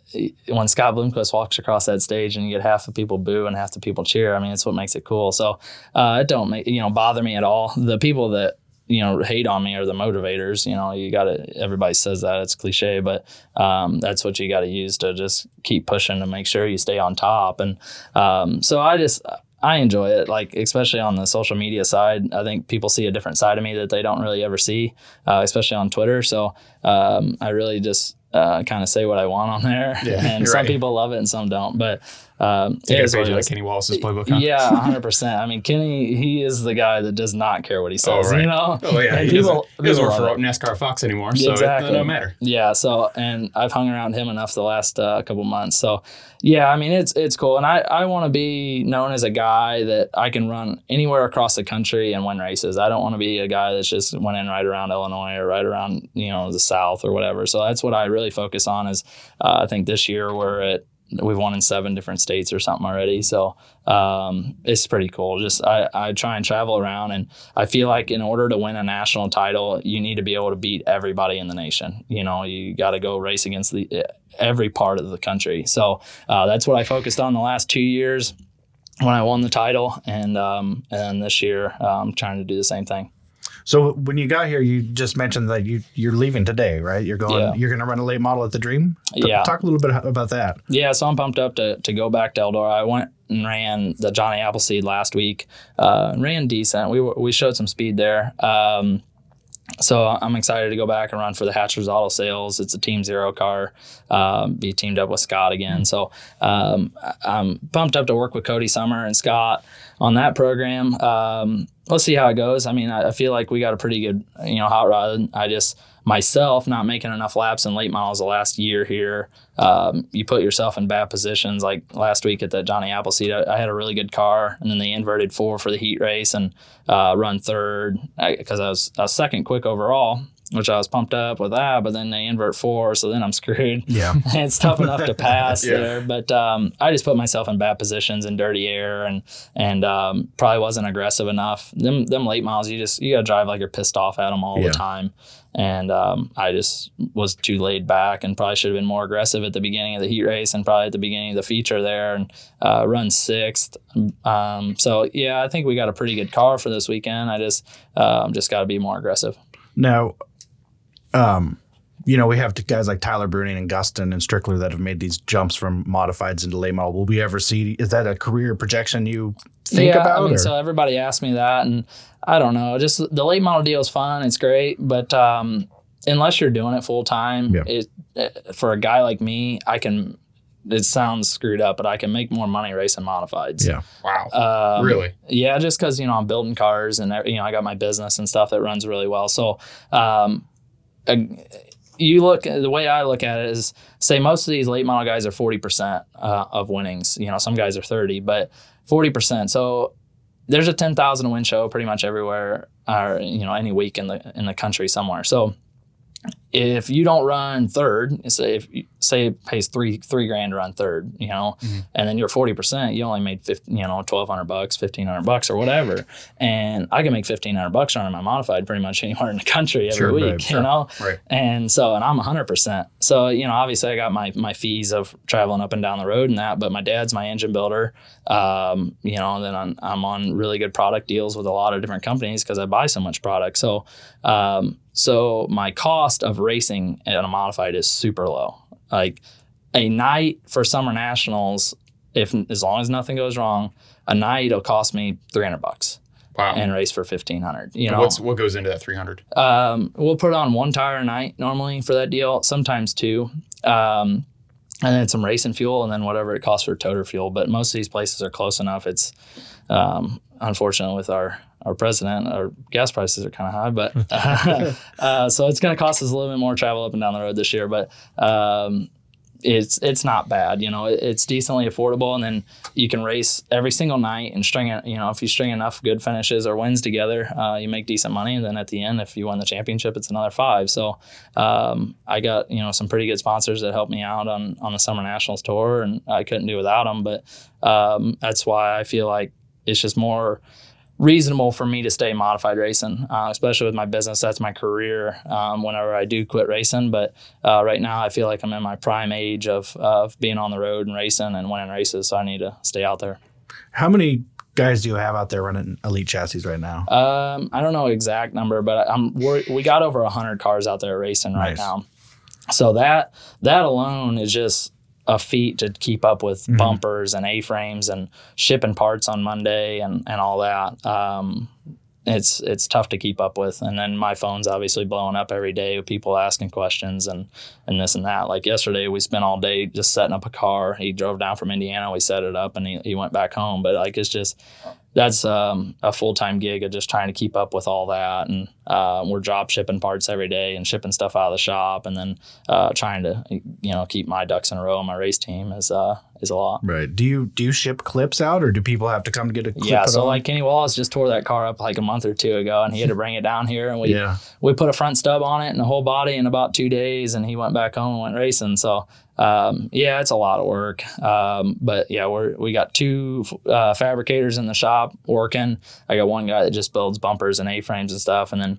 [SPEAKER 10] when Scott Bloomquist walks across that stage and you get half the people boo and half the people cheer, I mean, it's what makes it cool. So uh, it don't make, you know, bother me at all. The people that, you know, hate on me are the motivators. You know, you got to, everybody says that. It's cliche, but um, that's what you got to use to just keep pushing to make sure you stay on top. And um, so I just, I enjoy it, like especially on the social media side. I think people see a different side of me that they don't really ever see, uh, especially on Twitter. So um, I really just uh, kind of say what I want on there,
[SPEAKER 1] Yeah,
[SPEAKER 10] and some
[SPEAKER 1] right.
[SPEAKER 10] people love it and some don't. But um,
[SPEAKER 1] Take
[SPEAKER 10] it
[SPEAKER 1] a
[SPEAKER 10] is what
[SPEAKER 1] page
[SPEAKER 10] it
[SPEAKER 1] out of
[SPEAKER 10] is.
[SPEAKER 1] Kenny Wallace's playbook. Huh?
[SPEAKER 10] Yeah, hundred percent. I mean, Kenny, he is the guy that does not care what he says.
[SPEAKER 1] Oh, right.
[SPEAKER 10] You know?
[SPEAKER 1] Oh yeah,
[SPEAKER 10] And
[SPEAKER 1] he doesn't,
[SPEAKER 10] people-
[SPEAKER 1] he doesn't work for
[SPEAKER 10] it.
[SPEAKER 1] NASCAR Fox anymore, so
[SPEAKER 10] exactly.
[SPEAKER 1] it, don't matter.
[SPEAKER 10] Yeah. So, and I've hung around him enough the last uh, couple months. So, yeah, I mean, it's it's cool, and I I want to be known as a guy that I can run anywhere across the country and win races. I don't want to be a guy that's just winning right around Illinois or right around you know the South or whatever. So that's what I really focus on. Is uh, I think this year we're at we've won in seven different states or something already. So um, it's pretty cool. Just I, I try and travel around, and I feel like in order to win a national title, you need to be able to beat everybody in the nation. You know, you got to go race against the every part of the country. So uh, that's what I focused on the last two years when I won the title, and um, and this year I'm trying to do the same thing.
[SPEAKER 9] So when you got here, you just mentioned that you you're leaving today, right? You're going.
[SPEAKER 10] Yeah.
[SPEAKER 9] You're going to run a late model at the Dream. T-
[SPEAKER 10] Yeah.
[SPEAKER 9] Talk a little bit about that.
[SPEAKER 10] Yeah, so I'm pumped up to, to go back to Eldora. I went and ran the Johnny Appleseed last week. Uh, ran decent. We we showed some speed there. Um, so I'm excited to go back and run for the Hatchers Auto Sales. It's a Team Zero car. Um, be teamed up with Scott again. So um, I'm pumped up to work with Cody Summer and Scott on that program. Um, let's see how it goes. I mean, I, I feel like we got a pretty good, you know, hot rod. I just myself not making enough laps in late models the last year here. Um, you put yourself in bad positions. Like last week at the Johnny Appleseed, I, I had a really good car, and then they inverted four for the heat race and uh, run third because I, I was second quick overall. Which I was pumped up with that, but then they invert four, so then I'm screwed.
[SPEAKER 9] Yeah.
[SPEAKER 10] it's tough enough to pass
[SPEAKER 1] Yeah.
[SPEAKER 10] there, but um, I just put myself in bad positions in dirty air, and and um, probably wasn't aggressive enough. Them them late miles, you just you gotta drive like you're pissed off at them all
[SPEAKER 9] Yeah.
[SPEAKER 10] the time, and um, I just was too laid back, and probably should have been more aggressive at the beginning of the heat race, and probably at the beginning of the feature there, and uh, run sixth. Um, so yeah, I think we got a pretty good car for this weekend. I just um, just got to be more aggressive.
[SPEAKER 9] Now, um, you know, we have guys like Tyler Bruening and Gustin and Strickler that have made these jumps from modifieds into late model. Will we ever see? Is that a career projection you think
[SPEAKER 10] yeah,
[SPEAKER 9] about?
[SPEAKER 10] I mean,
[SPEAKER 9] or-
[SPEAKER 10] so everybody asked me that, and I don't know. Just the late model deal is fun. It's great, but um, unless you're doing it full time,
[SPEAKER 9] Yeah.
[SPEAKER 10] it, it for a guy like me, I can. It sounds screwed up, but I can make more money racing modifieds.
[SPEAKER 9] Yeah.
[SPEAKER 1] Wow.
[SPEAKER 10] Um,
[SPEAKER 1] really?
[SPEAKER 10] Yeah, just because you know I'm building cars and you know I got my business and stuff that runs really well. So, um, uh, you look the way I look at it is say most of these late model guys are forty percent uh, of winnings. You know, some guys are thirty, but forty percent. So there's a ten thousand win show pretty much everywhere, or you know any week in the in the country somewhere. So if you don't run third, say if you, say it pays three three grand to run third, you know, and then you're forty percent, you only made 50, you know twelve hundred bucks, fifteen hundred bucks, or whatever. And I can make fifteen hundred bucks running my modified pretty much anywhere in the country every
[SPEAKER 9] Sure,
[SPEAKER 10] week, you
[SPEAKER 9] sure.
[SPEAKER 10] know.
[SPEAKER 1] Right.
[SPEAKER 10] And so, and I'm hundred percent. So you know, obviously, I got my my fees of traveling up and down the road and that, but my dad's my engine builder. Um, you know, and then I'm, I'm on really good product deals with a lot of different companies because I buy so much product. So, um, so my cost of racing at a modified is super low. Like a night for summer nationals, if as long as nothing goes wrong, a night will cost me three hundred bucks
[SPEAKER 1] Wow.
[SPEAKER 10] and race for fifteen hundred. You
[SPEAKER 1] And
[SPEAKER 10] know,
[SPEAKER 1] What's what goes into that 300?
[SPEAKER 10] um, we'll put on one tire a night normally for that deal, sometimes two. Um, and then some racing fuel and then whatever it costs for toter fuel. But most of these places are close enough. It's um, unfortunate with our, our president, our gas prices are kind of high, but uh, so it's going to cost us a little bit more travel up and down the road this year. But um, it's it's not bad. You know, it, it's decently affordable, and then you can race every single night and string it. You know, if you string enough good finishes or wins together, uh, you make decent money. And then at the end, if you win the championship, it's another five. So um, I got you know some pretty good sponsors that helped me out on on the Summer Nationals tour, and I couldn't do without them. But um, that's why I feel like it's just more reasonable for me to stay modified racing, uh, especially with my business. That's my career. Um, whenever I do quit racing, but uh, right now I feel like I'm in my prime age of of being on the road and racing and winning races. So I need to stay out there.
[SPEAKER 9] How many guys do you have out there running elite chassis right now?
[SPEAKER 10] Um, I don't know exact number, but I'm we're, we got over hundred cars out there racing right
[SPEAKER 9] Nice.
[SPEAKER 10] now. So that that alone is just a feat to keep up with
[SPEAKER 9] Mhm.
[SPEAKER 10] bumpers and A frames and shipping parts on Monday and and all that. Um, it's it's tough to keep up with, and then my phone's obviously blowing up every day with people asking questions and and this and that. Like yesterday, we spent all day just setting up a car. He drove down from Indiana. We set it up, and he, he went back home. But like it's just that's um, a full time gig of just trying to keep up with all that, and uh, we're drop shipping parts every day and shipping stuff out of the shop, and then uh, trying to you know keep my ducks in a row on my race team as uh is a lot.
[SPEAKER 9] Right. Do you do you ship clips out, or do people have to come to get a clip?
[SPEAKER 10] Yeah, so
[SPEAKER 9] on?
[SPEAKER 10] like Kenny Wallace just tore that car up like a month or two ago, and he had to bring it down here, and we
[SPEAKER 9] Yeah.
[SPEAKER 10] we put a front stub on it and a whole body in about two days, and he went back home and went racing. So um, yeah, it's a lot of work, um, but yeah, we're we got two uh, fabricators in the shop working. I got one guy that just builds bumpers and A frames and stuff, and then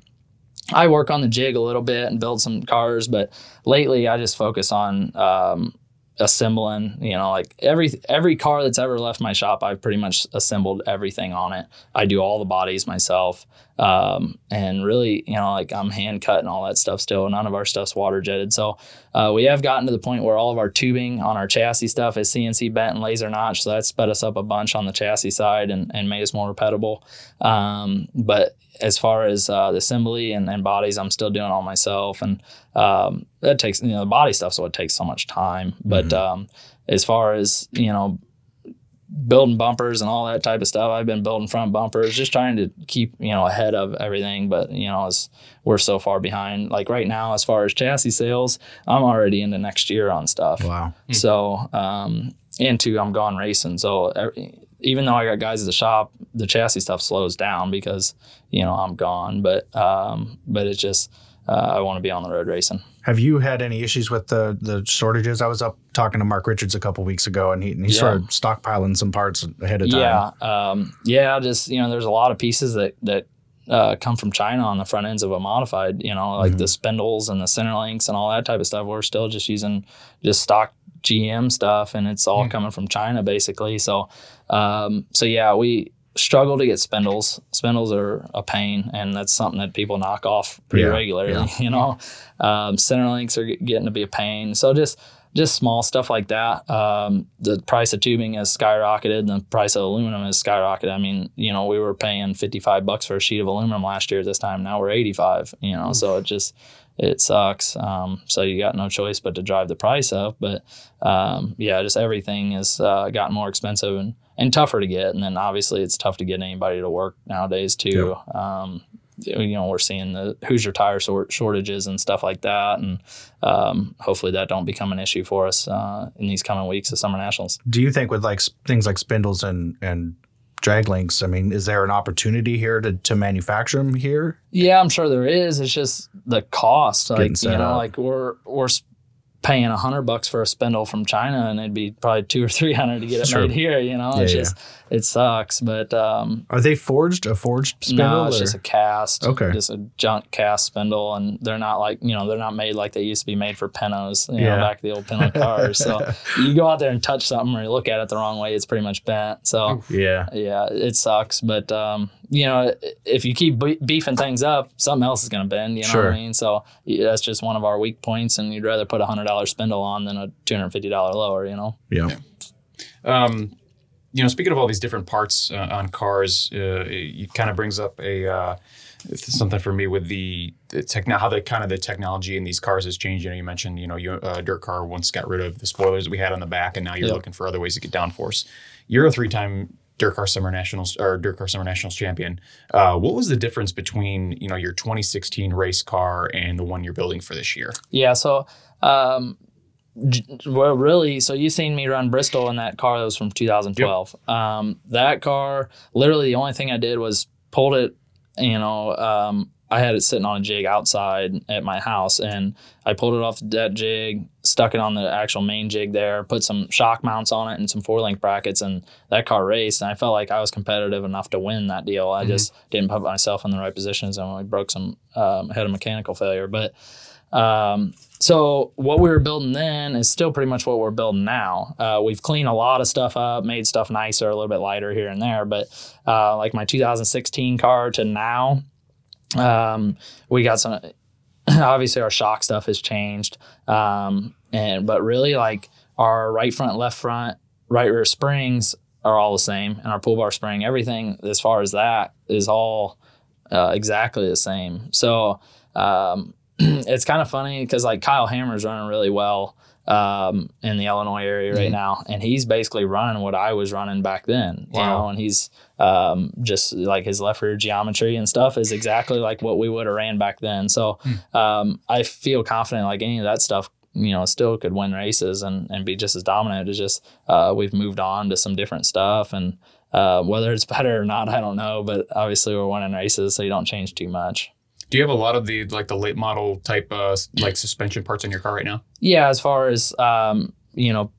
[SPEAKER 10] I work on the jig a little bit and build some cars, but lately I just focus on um, assembling. You know, like every every car that's ever left my shop, I've pretty much assembled everything on it. I do all the bodies myself, um, and really, you know, like I'm hand cutting all that stuff still. None of our stuff's water jetted, so uh, we have gotten to the point where all of our tubing on our chassis stuff is CNC bent and laser notch. So that sped us up a bunch on the chassis side and, and made us more repeatable. Um, but as far as uh, the assembly and, and bodies, I'm still doing all myself, and um, that takes you know the body stuff's what takes so much time. But um, as far as you know, building bumpers and all that type of stuff, I've been building front bumpers, just trying to keep you know ahead of everything. But you know, as we're so far behind, like right now, as far as chassis sales, I'm already into next year on stuff.
[SPEAKER 9] Wow.
[SPEAKER 10] So, um, and two, I'm gone racing. So every, even though I got guys at the shop, the chassis stuff slows down because you know I'm gone. But um, but it's just uh, I want to be on the road racing.
[SPEAKER 9] Have you had any issues with the the shortages? I was up talking to Mark Richards a couple weeks ago, and he and he
[SPEAKER 10] Yeah.
[SPEAKER 9] started stockpiling some parts ahead of time.
[SPEAKER 10] Yeah, um, yeah. Just you know, there's a lot of pieces that that uh, come from China on the front ends of a modified. You know, like the spindles and the center links and all that type of stuff. We're still just using just stock GM stuff, and it's all coming from China basically. So, um, so yeah, we struggle to get spindles. Spindles are a pain, and that's something that people knock off pretty
[SPEAKER 9] Yeah,
[SPEAKER 10] regularly.
[SPEAKER 9] yeah.
[SPEAKER 10] You know, um, center links are getting to be a pain. So just just small stuff like that. Um, the price of tubing has skyrocketed, and the price of aluminum has skyrocketed. I mean, you know, we were paying fifty five bucks for a sheet of aluminum last year. This time, now we're eighty five. You know, so it just it sucks. Um, so you got no choice but to drive the price up. But um, yeah, just everything has uh, gotten more expensive and and tougher to get. And then obviously it's tough to get anybody to work nowadays too. Um, you know, we're seeing the Hoosier tire sort shortages and stuff like that, and um, hopefully that don't become an issue for us uh, in these coming weeks of summer nationals.
[SPEAKER 9] Do you think with like things like spindles and and drag links, I mean, is there an opportunity here to to manufacture them here?
[SPEAKER 10] Yeah, I'm sure there is. It's just the cost. Like you know,
[SPEAKER 9] up.
[SPEAKER 10] like we're we're paying a hundred bucks for a spindle from China, and it'd be probably two or three hundred to get it
[SPEAKER 9] Sure.
[SPEAKER 10] made here. You know, it's
[SPEAKER 9] Yeah,
[SPEAKER 10] just it sucks. But um,
[SPEAKER 9] Are they forged? A forged spindle?
[SPEAKER 10] no, it's
[SPEAKER 9] or-
[SPEAKER 10] just a cast.
[SPEAKER 9] Okay.
[SPEAKER 10] just a junk cast spindle, and they're not like you know they're not made like they used to be made for Pintos. You
[SPEAKER 9] Yeah.
[SPEAKER 10] know, back the old Pinto cars. So you go out there and touch something or you look at it the wrong way, it's pretty much bent. So
[SPEAKER 9] yeah.
[SPEAKER 10] yeah, it sucks. But um, you know, if you keep beefing things up, something else is going to bend. You know what I mean? So that's just one of our weak points, and you'd rather put a hundred dollar spindle on than a two hundred fifty dollar lower. You know?
[SPEAKER 9] Yeah.
[SPEAKER 1] Um, you know, speaking of all these different parts uh, on cars, uh, it kind of brings up a uh, something for me with the, the techno how the kind of the technology in these cars has changed. You know, you mentioned you know you uh, dirt car once got rid of the spoilers that we had on the back, and now you're
[SPEAKER 10] Yep.
[SPEAKER 1] looking for other ways to get downforce. You're a three time dirt car summer nationals or dirt car summer nationals champion. Uh, what was the difference between you know your 2016 race car and the one you're building for this year?
[SPEAKER 10] Yeah. So, um, well, really, so you seen me run Bristol in that car that was from 2012. Um, that car, literally, the only thing I did was pulled it. You know, um, I had it sitting on a jig outside at my house, and I pulled it off that jig, stuck it on the actual main jig there, put some shock mounts on it and some four link brackets, and that car raced. And I felt like I was competitive enough to win that deal. I just didn't put myself in the right positions, and we broke some um, had a mechanical failure, but. Um, so what we were building then is still pretty much what we're building now. Uh, we've cleaned a lot of stuff up, made stuff nicer, a little bit lighter here and there. But uh, like my 2016 car to now, um, we got some. Obviously, our shock stuff has changed, um, and but really like our right front, left front, right rear springs are all the same, and our pull bar spring, everything as far as that is all uh, exactly the same. So um, it's kind of funny because like Kyle Hammer's running really well um, in the Illinois area right
[SPEAKER 1] Mhm.
[SPEAKER 10] now, and he's basically running what I was running back then. You
[SPEAKER 1] Wow.
[SPEAKER 10] know, and he's um, just like his left rear geometry and stuff is exactly like what we would have ran back then. So um, I feel confident like any of that stuff. You know, still could win races and, and be just as dominant. It's just uh, we've moved on to some different stuff, and uh, whether it's better or not, I don't know. But obviously, we're winning races, so you don't change too much.
[SPEAKER 1] Do you have a lot of the like the late model type uh like suspension parts in your car right now?
[SPEAKER 10] Yeah, as far as um, you know,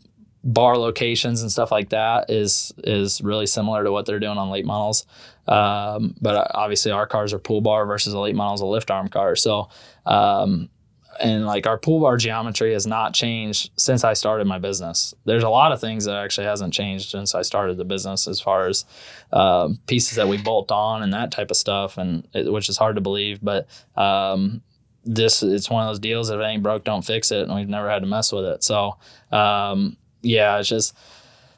[SPEAKER 10] bar locations and stuff like that is is really similar to what they're doing on late models. Um, but uh, obviously, our cars are pull bar versus a late models a lift arm car. So, um, and like our pull bar geometry has not changed since I started my business. There's a lot of things that actually hasn't changed since I started the business, as far as um, pieces that we bolt on and that type of stuff, and it, which is hard to believe, but. Um, this it's one of those deals if it ain't broke don't fix it and we've never had to mess with it so um, yeah it's just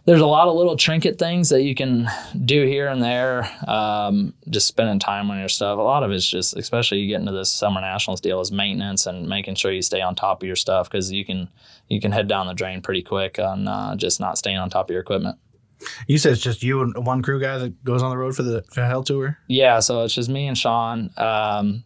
[SPEAKER 10] there's a lot of little trinket things that you can do here and there um, just spending time on your stuff. A lot of it's just especially you get into this summer nationals deal is maintenance and making sure you stay on top of your stuff because you can you can head down the drain pretty quick on uh, just not staying on top of your equipment.
[SPEAKER 9] You said it's just you and one crew guy that goes on the road for the for Hell Tour.
[SPEAKER 10] Yeah, so it's just me and Sean, um,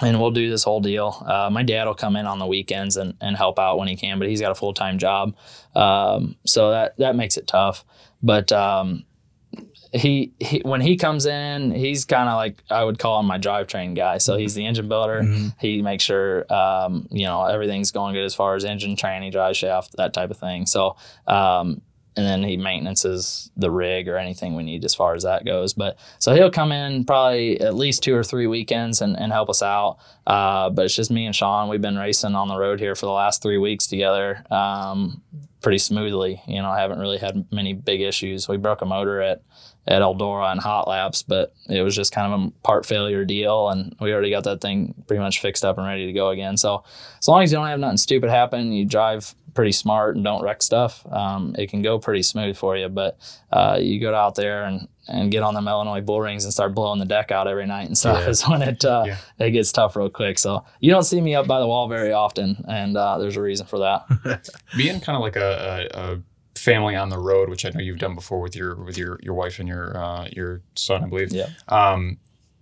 [SPEAKER 10] and we'll do this whole deal. Uh, my dad will come in on the weekends and, and help out when he can, but he's got a full time job, um, so that that makes it tough. But um, he, he when he comes in, he's kind of like I would call him my drivetrain guy. So he's the engine builder. He makes sure um, you know everything's going good as far as engine, tranny, drive shaft, that type of thing. So um, and then he maintenances the rig or anything we need as far as that goes. But so he'll come in probably at least two or three weekends and, and help us out. Uh, but it's just me and Sean. We've been racing on the road here for the last three weeks together um, pretty smoothly. You know, I haven't really had many big issues. We broke a motor at at Eldora on hot laps, but it was just kind of a part failure deal, and we already got that thing pretty much fixed up and ready to go again. So as long as you don't have nothing stupid happen, you drive pretty smart and don't wreck stuff, um, it can go pretty smooth for you. But uh, you go out there and and get on them Illinois bull rings and start blowing the deck out every night and stuff
[SPEAKER 1] Yeah.
[SPEAKER 10] is when it uh,
[SPEAKER 1] Yeah.
[SPEAKER 10] it gets tough real quick. So you don't see me up by the wall very often, and uh, there's a reason for that.
[SPEAKER 1] Being kind of like a, a, a family on the road, which I know you've done before with your with your your wife and your uh, your son, I believe.
[SPEAKER 10] Yeah.
[SPEAKER 1] Um,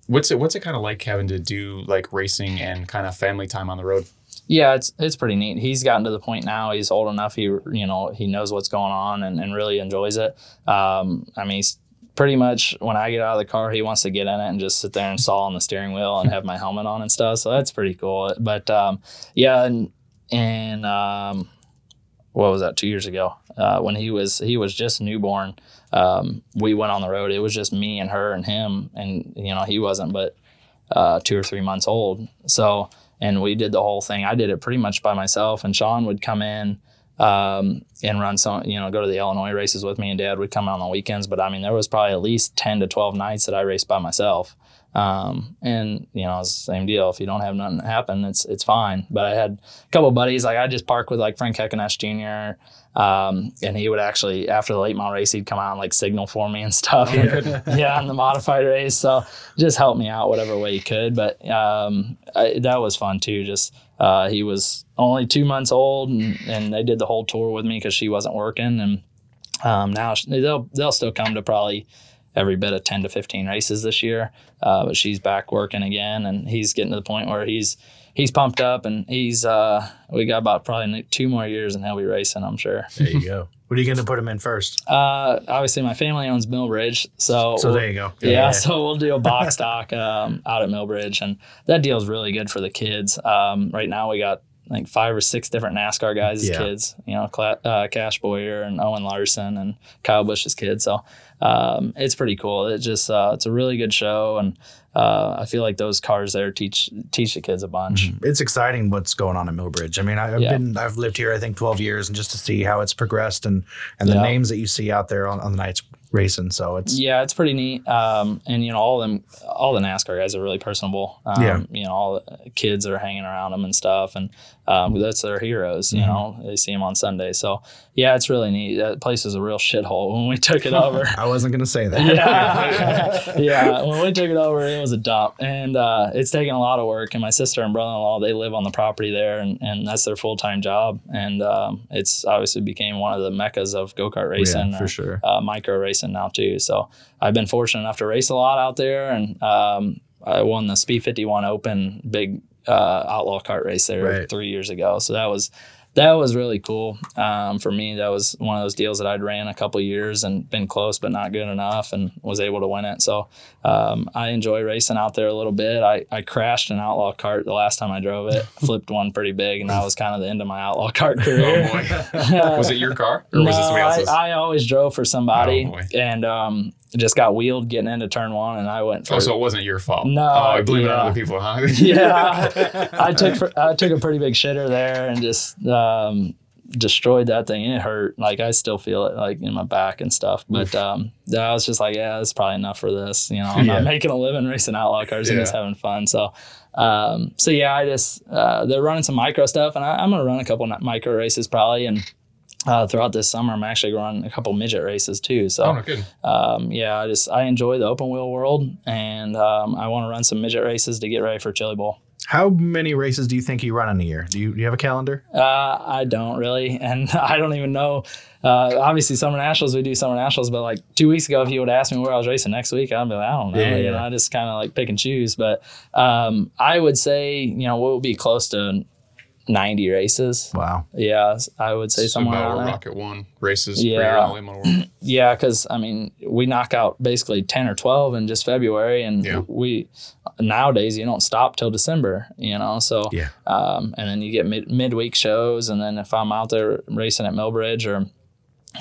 [SPEAKER 1] what's it what's it kind of like having to do like racing and kind of family time on the road?
[SPEAKER 10] Yeah, it's it's pretty neat. He's gotten to the point now. He's old enough. He you know he knows what's going on and, and really enjoys it. Um, I mean, he's pretty much when I get out of the car, he wants to get in it and just sit there and saw on the steering wheel and have my helmet on and stuff. So that's pretty cool. But um, yeah, and and um, what was that? Two years ago, uh, when he was he was just newborn, um, we went on the road. It was just me and her and him, and you know he wasn't, but uh, two or three months old. So, and we did the whole thing. I did it pretty much by myself, and Sean would come in um, and run some, you know, go to the Illinois races with me, and Dad would come out on the weekends. But I mean, there was probably at least ten to twelve nights that I raced by myself. Um, and you know, it's the same deal. If you don't have nothing happen, it's it's fine. But I had a couple buddies, like I just parked with like Frank Heckenast Jr. Um, and he would actually, after the late model race, he'd come out and like signal for me and stuff. yeah, on the modified race. So just help me out whatever way he could. But um, I, that was fun too. Just uh, he was only two months old, and, and they did the whole tour with me because she wasn't working. And um, now they'll they'll still come to probably every bit of 10 to 15 races this year. Uh, but she's back working again, and he's getting to the point where he's he's pumped up, and he's uh, we got about probably two more years, and he'll be racing. I'm sure.
[SPEAKER 9] There you go. What are you going to put him in first?
[SPEAKER 10] Uh, obviously, my family owns Millbridge, so
[SPEAKER 9] So there you go.
[SPEAKER 10] Yeah, so we'll do a box stock um, out at Millbridge, and that deal is really good for the kids. Um, right now, we got like five or six different NASCAR guys' as
[SPEAKER 9] Yeah.
[SPEAKER 10] kids. You know, Cla- uh, Cash Bowyer and Owen Larson and Kyle Busch's kids. So um, it's pretty cool. It just uh, it's a really good show, and uh, I feel like those cars there teach teach the kids a bunch.
[SPEAKER 9] It's exciting what's going on at Millbridge. I mean, I- I've
[SPEAKER 10] Yeah.
[SPEAKER 9] been I've lived here I think 12 years, and just to see how it's progressed and and the
[SPEAKER 10] Yeah.
[SPEAKER 9] names that you see out there on, on the nights racing, so it's
[SPEAKER 10] Yeah, it's pretty neat. Um, and you know, all of them, all the NASCAR guys are really personable. Um,
[SPEAKER 9] Yeah.
[SPEAKER 10] You know, all the kids are hanging around them and stuff. And um, that's their heroes. You
[SPEAKER 9] Mhm.
[SPEAKER 10] know, they see them on Sunday. So yeah, it's really neat. That place is a real shithole when we took it over.
[SPEAKER 9] I wasn't going to say that.
[SPEAKER 10] yeah, yeah. When we took it over, it was a dump, and uh, it's taken a lot of work. And my sister and brother-in-law, they live on the property there, and, and that's their full-time job. And um, it's obviously became one of the meccas of go-kart racing,
[SPEAKER 9] for
[SPEAKER 10] or,
[SPEAKER 9] sure.
[SPEAKER 10] uh, micro racing now too. So I've been fortunate enough to race a lot out there, and um, I won the Speed 51 Open big uh, outlaw kart race there
[SPEAKER 9] Right.
[SPEAKER 10] three years ago. So that was that was really cool um, for me. That was one of those deals that I'd ran a couple years and been close but not good enough, and was able to win it. So um, I enjoy racing out there a little bit. I, I crashed an outlaw cart the last time I drove it, flipped one pretty big, and that was kind of the end of my outlaw cart career.
[SPEAKER 1] Oh, was it your car or was it somebody
[SPEAKER 10] No,
[SPEAKER 1] else's?
[SPEAKER 10] I, I always drove for somebody,
[SPEAKER 1] Oh, boy.
[SPEAKER 10] and um, just got wheeled getting into turn one, and I went for
[SPEAKER 1] oh, so it wasn't your fault.
[SPEAKER 10] No,
[SPEAKER 1] Oh, I blame it on other people, huh?
[SPEAKER 10] yeah, I took for, I took a pretty big shitter there and just um, destroyed that thing. And it hurt. Like I still feel it like in my back and stuff. But um, I was just like, yeah, that's probably enough for this. You know, I'm
[SPEAKER 9] Yeah.
[SPEAKER 10] not making a living racing outlaw cars and
[SPEAKER 1] Yeah.
[SPEAKER 10] just having fun. So. Um, so yeah, I just uh, they're running some micro stuff, and I, I'm gonna run a couple micro races probably, and uh, throughout this summer, I'm actually going to run a couple midget races too. So
[SPEAKER 1] Oh, no, good.
[SPEAKER 10] um, yeah, I just I enjoy the open wheel world, and um, I want to run some midget races to get ready for Chili Bowl.
[SPEAKER 9] How many races do you think you run in a year? Do you, do you have a calendar?
[SPEAKER 10] Uh, I don't really, and I don't even know. Uh, obviously, summer nationals we do summer nationals, but like two weeks ago, if you would ask me where I was racing next week, I'd be like, I don't know.
[SPEAKER 9] Yeah,
[SPEAKER 10] you
[SPEAKER 9] yeah.
[SPEAKER 10] know, I just kind of like pick and choose. But um, I would say, you know, we'll be close to ninety races.
[SPEAKER 9] Wow.
[SPEAKER 10] Yeah, I would say
[SPEAKER 1] So
[SPEAKER 10] somewhere
[SPEAKER 1] about
[SPEAKER 10] around there.
[SPEAKER 1] Rocket One races
[SPEAKER 10] Yeah.
[SPEAKER 1] per year in the late model world.
[SPEAKER 10] Yeah, because I mean, we knock out basically ten or twelve in just February, and
[SPEAKER 1] Yeah.
[SPEAKER 10] we nowadays you don't stop till December. You know, so
[SPEAKER 9] Yeah.
[SPEAKER 10] um, and then you get mid midweek shows, and then if I'm out there racing at Millbridge or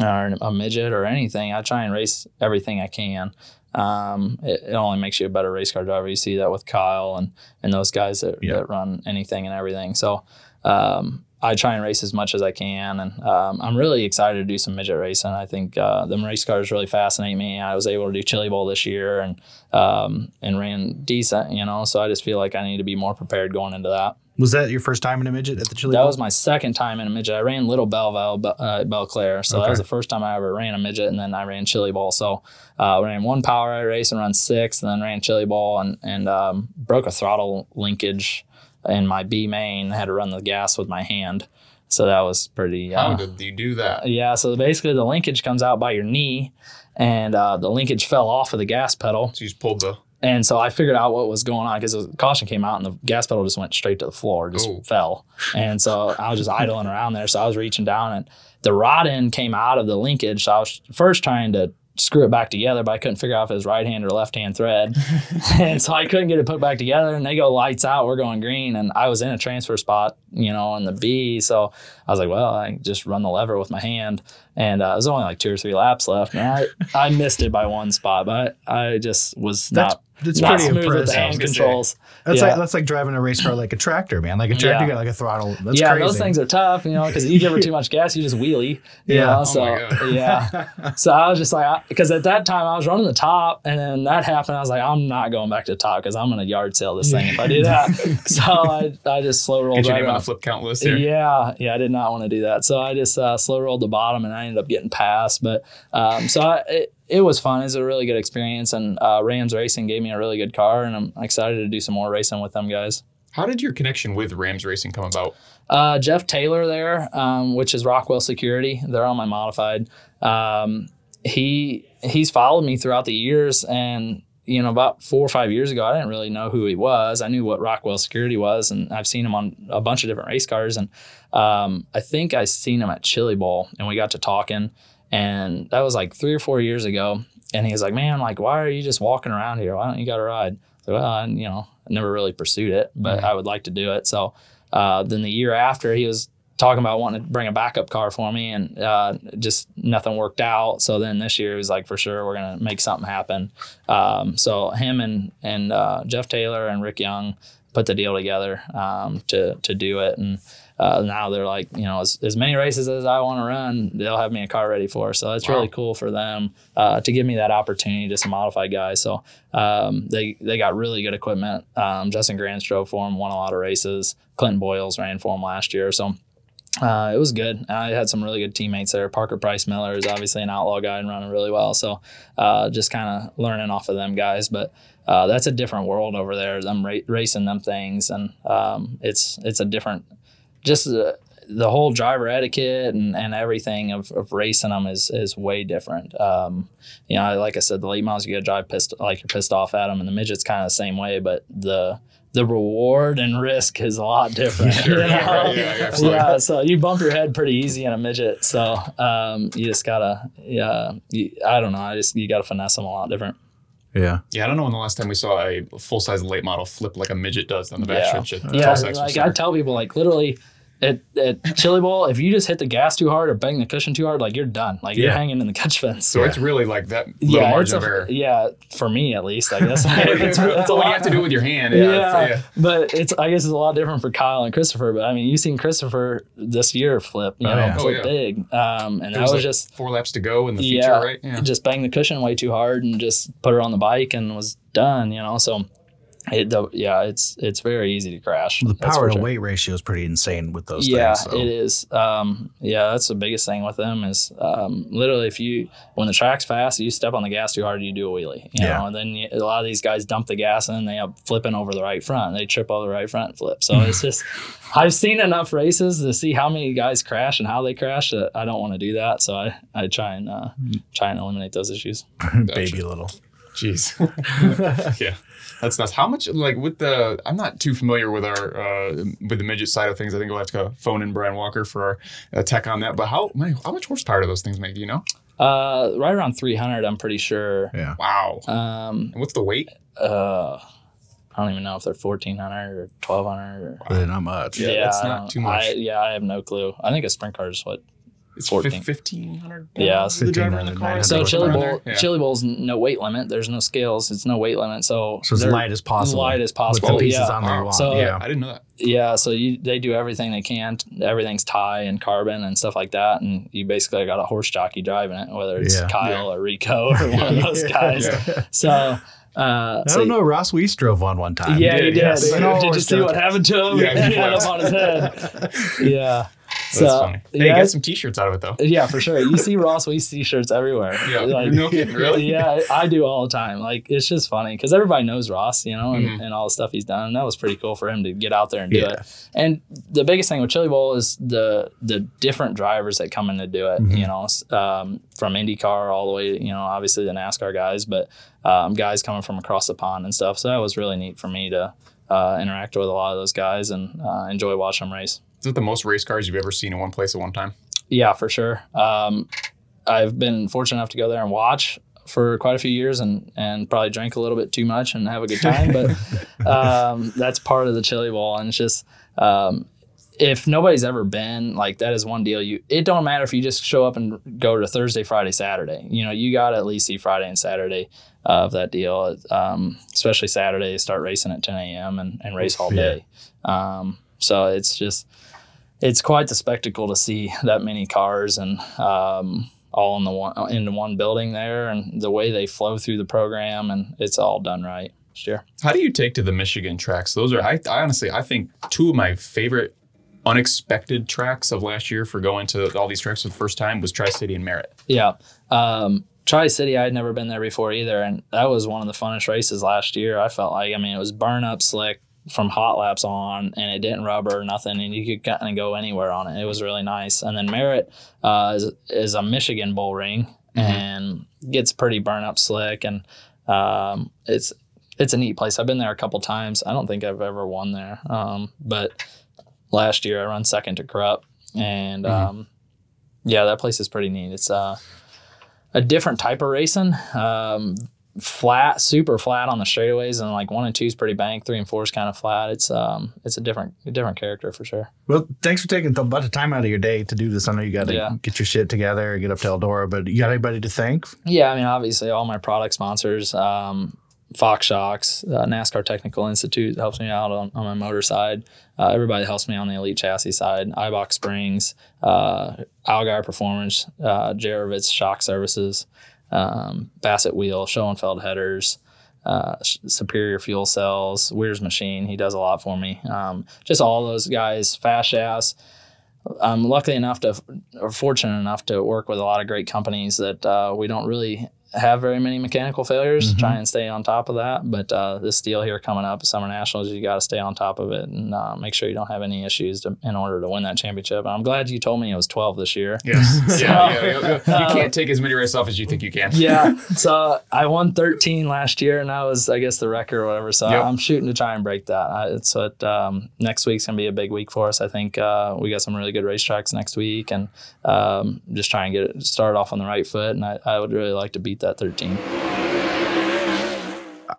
[SPEAKER 10] or a midget or anything, I try and race everything I can. Um, it, it only makes you a better race car driver. You see that with Kyle and and those guys that,
[SPEAKER 9] Yeah.
[SPEAKER 10] that run anything and everything. So um, I try and race as much as I can, and um, I'm really excited to do some midget racing. I think uh, them race cars really fascinate me. I was able to do Chili Bowl this year and um, and ran decent, you know. So I just feel like I need to be more prepared going into that.
[SPEAKER 9] Was that your first time in a midget at the Chili Bowl?
[SPEAKER 10] That
[SPEAKER 9] Bowl?
[SPEAKER 10] was my second time in a midget. I ran Little Belleville Be- uh, at Belle-Clair, so that was the first time I ever ran a midget, and then I ran Chili Bowl. So uh, I ran one POWRi race and run six, and then ran Chili Bowl and and um, broke a throttle linkage in my B main. Had to run the gas with my hand, so that was pretty. Uh,
[SPEAKER 1] How did you do that?
[SPEAKER 10] yeah, so basically the linkage comes out by your knee, and uh, the linkage fell off of the gas pedal.
[SPEAKER 1] So you just pulled the.
[SPEAKER 10] And so I figured out what was going on because the caution came out and the gas pedal just went straight to the floor, just
[SPEAKER 1] Oh.
[SPEAKER 10] fell. And so I was just idling around there. So I was reaching down and the rod end came out of the linkage. So I was first trying to screw it back together, but I couldn't figure out if it was right hand or left hand thread. and so I couldn't get it put back together. And they go lights out, we're going green. And I was in a transfer spot, you know, in the B. So I was like, well, I just run the lever with my hand. And uh, it was only like two or three laps left. And I, I missed it by one spot, but I just was
[SPEAKER 9] That's
[SPEAKER 10] not
[SPEAKER 9] that's
[SPEAKER 10] not
[SPEAKER 9] pretty
[SPEAKER 10] smooth with the
[SPEAKER 9] impressive.
[SPEAKER 10] controls.
[SPEAKER 9] That's
[SPEAKER 10] yeah.
[SPEAKER 9] like that's like driving a race car like a tractor, man. Like a tractor,
[SPEAKER 10] Yeah.
[SPEAKER 9] got like a throttle. That's
[SPEAKER 10] yeah,
[SPEAKER 9] crazy.
[SPEAKER 10] those things are tough, you know, because you give her too much gas, you just wheelie. You
[SPEAKER 9] Yeah.
[SPEAKER 10] know?
[SPEAKER 9] Oh
[SPEAKER 10] so
[SPEAKER 1] my God.
[SPEAKER 10] yeah. So I was just like, because at that time I was running the top, and then that happened. I was like, I'm not going back to the top because I'm gonna yard sale this thing if I do that. so I, I just slow rolled
[SPEAKER 1] Get your
[SPEAKER 10] right
[SPEAKER 1] name on the flip count list here.
[SPEAKER 10] Yeah, yeah, I did not want to do that. So I just uh, slow rolled the bottom, and I ended up getting past. But um, so I, it, it was fun. It was a really good experience, and uh, Rams Racing gave me a really good car, and I'm excited to do some more racing with them guys.
[SPEAKER 1] How did your connection with Rams Racing come about?
[SPEAKER 10] Uh, Jeff Taylor there, um, which is Rockwell Security. They're on my modified. Um, he he's followed me throughout the years, and you know, about four or five years ago, I didn't really know who he was. I knew what Rockwell Security was, and I've seen him on a bunch of different race cars. And um, I think I seen him at Chili Bowl, and we got to talking, and that was like three or four years ago. And he was like, "Man, like, why are you just walking around here? Why don't you got a ride?" I said, well, I, you know, I never really pursued it, but I would like to do it. So uh, then the year after, he was talking about wanting to bring a backup car for me, and uh, just nothing worked out. So then this year, he was like, for sure, we're gonna make something happen. Um, so him and and uh, Jeff Taylor and Rick Young put the deal together um, to to do it, and uh, now they're like, you know, as, as many races as I want to run, they'll have me a car ready for. So it's really cool for them uh, to give me that opportunity just to modify guys. So um, they they got really good equipment. Um, Justin Grant drove for them, won a lot of races. Clinton Boyles ran for them last year. So uh, it was good. I had some really good teammates there. Parker Price Miller is obviously an outlaw guy and running really well. So uh, just kind of learning off of them guys. But uh, that's a different world over there. Them ra- racing them things, and um, it's it's a different, just the, the whole driver etiquette and, and everything of, of racing them is is way different. Um, you know, like I said, the late miles you got to drive pissed like you're pissed off at them, and the midgets kind of the same way. But the the reward and risk is a lot different.
[SPEAKER 1] Sure,
[SPEAKER 10] you know?
[SPEAKER 1] yeah, yeah,
[SPEAKER 10] yeah, so you bump your head pretty easy in a midget. So um, you just gotta, yeah, you, I don't know. I just you gotta finesse them a lot different.
[SPEAKER 9] Yeah.
[SPEAKER 1] Yeah, I don't know when the last time we saw a full size late model flip like a midget does on the back
[SPEAKER 10] Yeah,
[SPEAKER 1] backstretch at
[SPEAKER 10] yeah.
[SPEAKER 1] Tulsa Expo
[SPEAKER 10] Like
[SPEAKER 1] Center.
[SPEAKER 10] I tell people, like literally. At, at Chili Bowl, if you just hit the gas too hard or bang the cushion too hard, like you're done. Like you're
[SPEAKER 1] Yeah.
[SPEAKER 10] hanging in the catch fence.
[SPEAKER 1] So it's really like that little
[SPEAKER 10] yeah, it's
[SPEAKER 1] margin
[SPEAKER 10] a,
[SPEAKER 1] error.
[SPEAKER 10] yeah, for me at least, I guess. it's, it's a
[SPEAKER 1] when
[SPEAKER 10] lot.
[SPEAKER 1] you have to do with your hand.
[SPEAKER 10] Yeah,
[SPEAKER 1] Yeah, yeah.
[SPEAKER 10] but it's I guess it's a lot different for Kyle and Christopher. But I mean, you've seen Christopher this year flip, you
[SPEAKER 1] Oh,
[SPEAKER 10] know,
[SPEAKER 1] yeah.
[SPEAKER 10] flip
[SPEAKER 1] Oh, yeah.
[SPEAKER 10] big, um, and
[SPEAKER 1] There
[SPEAKER 10] that
[SPEAKER 1] was
[SPEAKER 10] was
[SPEAKER 1] like
[SPEAKER 10] just
[SPEAKER 1] four laps to go in the feature,
[SPEAKER 10] yeah,
[SPEAKER 1] right? Yeah.
[SPEAKER 10] just bang the cushion way too hard and just put her on the bike and was done, you know. So, it, the, yeah, it's it's very easy to crash.
[SPEAKER 9] The power to
[SPEAKER 10] sure.
[SPEAKER 9] weight ratio is pretty insane with those
[SPEAKER 10] yeah,
[SPEAKER 9] things. so.
[SPEAKER 10] it is. Um, yeah, that's the biggest thing with them is um, literally if you when the track's fast, you step on the gas too hard, you do a wheelie. You
[SPEAKER 9] Yeah.
[SPEAKER 10] know, and then you, a lot of these guys dump the gas and they up flipping over the right front. And they trip over the right front and flip. So it's just I've seen enough races to see how many guys crash and how they crash that I don't want to do that. So I, I try and uh, try and eliminate those issues.
[SPEAKER 9] Baby little.
[SPEAKER 1] Jeez. yeah. That's nuts. How much like with the I'm not too familiar with our uh with the midget side of things. I think we'll have to phone in Brian Walker for our uh, tech on that. But how man, how much horsepower do those things make? Do you know?
[SPEAKER 10] Uh, right around 300, I'm pretty sure.
[SPEAKER 9] Yeah.
[SPEAKER 1] Wow.
[SPEAKER 10] Um,
[SPEAKER 1] And what's the weight?
[SPEAKER 10] uh, I don't even know if they're 1400 or 1200 or
[SPEAKER 9] Really not much.
[SPEAKER 1] Yeah, that's
[SPEAKER 10] I
[SPEAKER 1] not
[SPEAKER 10] don't-
[SPEAKER 1] too much.
[SPEAKER 10] I, yeah, I have no clue. I think a sprint car is what.
[SPEAKER 1] It's
[SPEAKER 10] 14.
[SPEAKER 1] fifteen hundred.
[SPEAKER 10] Yeah,
[SPEAKER 1] the driver in the
[SPEAKER 9] 1500,
[SPEAKER 1] car.
[SPEAKER 9] 900.
[SPEAKER 10] So Chili Bowl,
[SPEAKER 1] there? Yeah.
[SPEAKER 10] Chili Bowl's no weight limit. There's no scales. It's no weight limit. So
[SPEAKER 9] So as light as possible.
[SPEAKER 10] Light as
[SPEAKER 9] With
[SPEAKER 10] possible.
[SPEAKER 9] the pieces
[SPEAKER 10] yeah.
[SPEAKER 9] on there you want.
[SPEAKER 10] So-
[SPEAKER 9] yeah.
[SPEAKER 1] I didn't know that.
[SPEAKER 10] Yeah, so you they do everything they can. Everything's tie and carbon and stuff like that, and you basically got a horse jockey driving it, whether it's
[SPEAKER 9] Yeah.
[SPEAKER 10] Kyle or Rico or one of those guys. So, uh,
[SPEAKER 9] I
[SPEAKER 10] so
[SPEAKER 9] don't know. Ross Weiss drove one one time.
[SPEAKER 10] Yeah, he did.
[SPEAKER 9] Yes.
[SPEAKER 10] Did, did you see what happened to him?
[SPEAKER 1] Yeah,
[SPEAKER 10] he
[SPEAKER 1] he
[SPEAKER 10] up on his head. Yeah.
[SPEAKER 1] That's
[SPEAKER 10] So,
[SPEAKER 1] funny. Hey,
[SPEAKER 10] yeah,
[SPEAKER 1] you got some t-shirts out of it though.
[SPEAKER 10] yeah, for sure. You see Ross Weiss t-shirts everywhere.
[SPEAKER 1] Yeah.
[SPEAKER 10] Like,
[SPEAKER 1] no kidding, really?
[SPEAKER 10] yeah, I do all the time. Like it's just funny because everybody knows Ross, you know, and,
[SPEAKER 1] Mhm.
[SPEAKER 10] and all the stuff he's done. And that was pretty cool for him to get out there and do
[SPEAKER 9] Yeah.
[SPEAKER 10] it. And the biggest thing with Chili Bowl is the the different drivers that come in to do it.
[SPEAKER 9] Mhm.
[SPEAKER 10] You know, um, from IndyCar all the way, you know, obviously the NASCAR guys, but um, guys coming from across the pond and stuff. So that was really neat for me to uh, interact with a lot of those guys and uh, enjoy watching them race.
[SPEAKER 1] Is it the most race cars you've ever seen in one place at one time?
[SPEAKER 10] Yeah, for sure. Um, I've been fortunate enough to go there and watch for quite a few years and and probably drank a little bit too much and have a good time. But um, that's part of the chili bowl, and it's just um, if nobody's ever been like that is one deal. You it don't matter if you just show up and go to Thursday, Friday, Saturday. You know you got to at least see Friday and Saturday of that deal. Um, especially Saturday, start racing at 10 a.m. and, and race all
[SPEAKER 9] Yeah.
[SPEAKER 10] day. Um, so it's just it's quite the spectacle to see that many cars and um, all in the one into one building there, and the way they flow through the program, and it's all done right. Sure.
[SPEAKER 1] How do you take to the Michigan tracks? Those are, I, I honestly, I think two of my favorite unexpected tracks of last year for going to all these tracks for the first time was Tri City and Merritt.
[SPEAKER 10] Yeah. Um, Tri City, I had never been there before either, and that was one of the funnest races last year. I felt like, I mean, it was burn up slick from hot laps on, and it didn't rubber or nothing, and you could kind of go anywhere on it. It was really nice. And then Merritt uh, is, is a Michigan bull ring and gets pretty burn up slick, and um, it's it's a neat place. I've been there a couple times. I don't think I've ever won there, um, but last year I run second to Krupp, and um, yeah, that place is pretty neat. It's uh, a different type of racing. Flat, super flat on the straightaways, and like one and two is pretty banked. Three and four is kind of flat. It's um, it's a different, a different character for sure.
[SPEAKER 9] Well, thanks for taking a bunch of time out of your day to do this. I know you got to
[SPEAKER 10] Yeah.
[SPEAKER 9] get your shit together, and get up to Eldora, but you got anybody to thank?
[SPEAKER 10] Yeah, I mean, obviously, all my product sponsors. Um, Fox Shocks, uh, NASCAR Technical Institute helps me out on, on my motor side. Uh, everybody helps me on the elite chassis side. Eibach Springs, uh, Allgaier Performance, uh, Jarovitz Shock Services, um, Bassett Wheel, Schoenfeld Headers, uh, Superior Fuel Cells, Weir's Machine. He does a lot for me. Um, just all those guys, Fast Ass. I'm lucky enough to, or fortunate enough to work with a lot of great companies that uh, we don't really have very many mechanical failures.
[SPEAKER 1] Mm-hmm.
[SPEAKER 10] Try and stay on top of that. But uh, this deal here coming up, Summer Nationals, you got to stay on top of it and uh, make sure you don't have any issues to, in order to win that championship. And I'm glad you told me it was 12 this year.
[SPEAKER 1] Yes.
[SPEAKER 10] So,
[SPEAKER 1] yeah, yeah, yeah. You
[SPEAKER 10] uh,
[SPEAKER 1] can't take as many races off as you think you can.
[SPEAKER 10] yeah. So I won 13 last year, and that was, I guess, the record or whatever. So
[SPEAKER 1] Yep.
[SPEAKER 10] I'm shooting to try and break that. I, it's what um, next week's gonna be a big week for us. I think uh, we got some really good racetracks next week, and um, just try and get it started off on the right foot. And I, I would really like to beat that 13.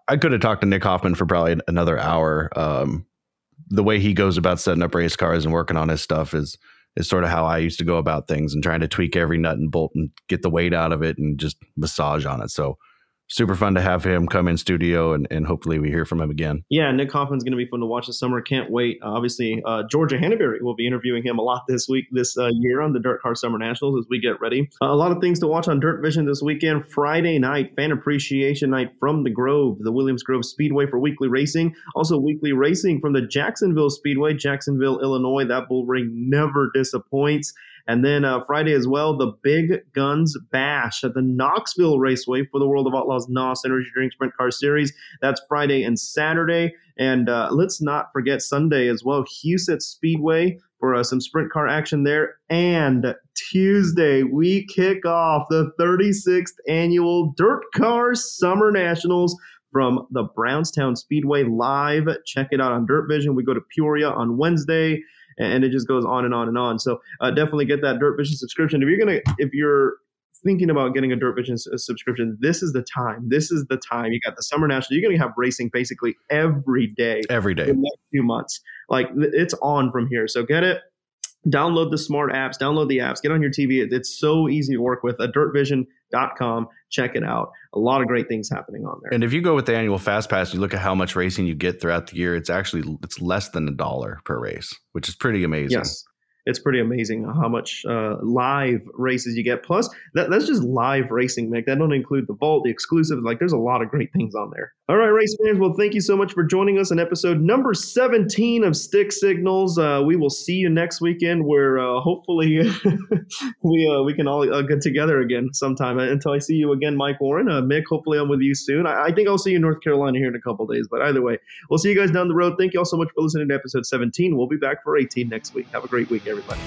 [SPEAKER 6] I could have talked to Nick Hoffman for probably another hour. Um, the way he goes about setting up race cars and working on his stuff is is sort of how I used to go about things and trying to tweak every nut and bolt and get the weight out of it and just massage on it. So super fun to have him come in studio and, and hopefully we hear from him again.
[SPEAKER 5] Yeah, Nick Hoffman's going to be fun to watch this summer. Can't wait. Uh, obviously, uh, Georgia Hannaberry will be interviewing him a lot this week, this uh, year on the Dirt Car Summer Nationals as we get ready. Uh, a lot of things to watch on Dirt Vision this weekend. Friday night, Fan Appreciation Night from the Grove, the Williams Grove Speedway for weekly racing. Also, weekly racing from the Jacksonville Speedway, Jacksonville, Illinois. That bull ring never disappoints. And then uh, Friday as well, the Big Guns Bash at the Knoxville Raceway for the World of Outlaws NOS Energy Drink Sprint Car Series. That's Friday and Saturday. And uh, let's not forget Sunday as well, Huset Speedway for uh, some sprint car action there. And Tuesday, we kick off the 36th annual Dirt Car Summer Nationals from the Brownstown Speedway live. Check it out on Dirt Vision. We go to Peoria on Wednesday and it just goes on and on and on. So uh, definitely get that Dirt Vision subscription. If you're gonna, if you're thinking about getting a Dirt Vision subscription, this is the time. This is the time. You got the Summer National. You're gonna have racing basically every day,
[SPEAKER 6] Every day.
[SPEAKER 5] for the next few months. Like it's on from here. So get it. Download the smart apps. Download the apps. Get on your TV. It's so easy to work with. Uh, dirtvision.com. Check it out. A lot of great things happening on there.
[SPEAKER 6] And if you go with the annual fast pass, you look at how much racing you get throughout the year, it's actually it's less than a dollar per race, which is pretty amazing.
[SPEAKER 5] Yes. It's pretty amazing how much uh, live races you get. Plus, that, that's just live racing, Mick. That don't include the vault, the exclusive. Like, there's a lot of great things on there. All right, race fans. Well, thank you so much for joining us in episode number 17 of Stick Signals. Uh, we will see you next weekend, where uh, hopefully we uh, we can all uh, get together again sometime. Until I see you again, Mike Warren, uh, Mick. Hopefully, I'm with you soon. I, I think I'll see you in North Carolina here in a couple days. But either way, we'll see you guys down the road. Thank you all so much for listening to episode 17. We'll be back for 18 next week. Have a great week, everybody.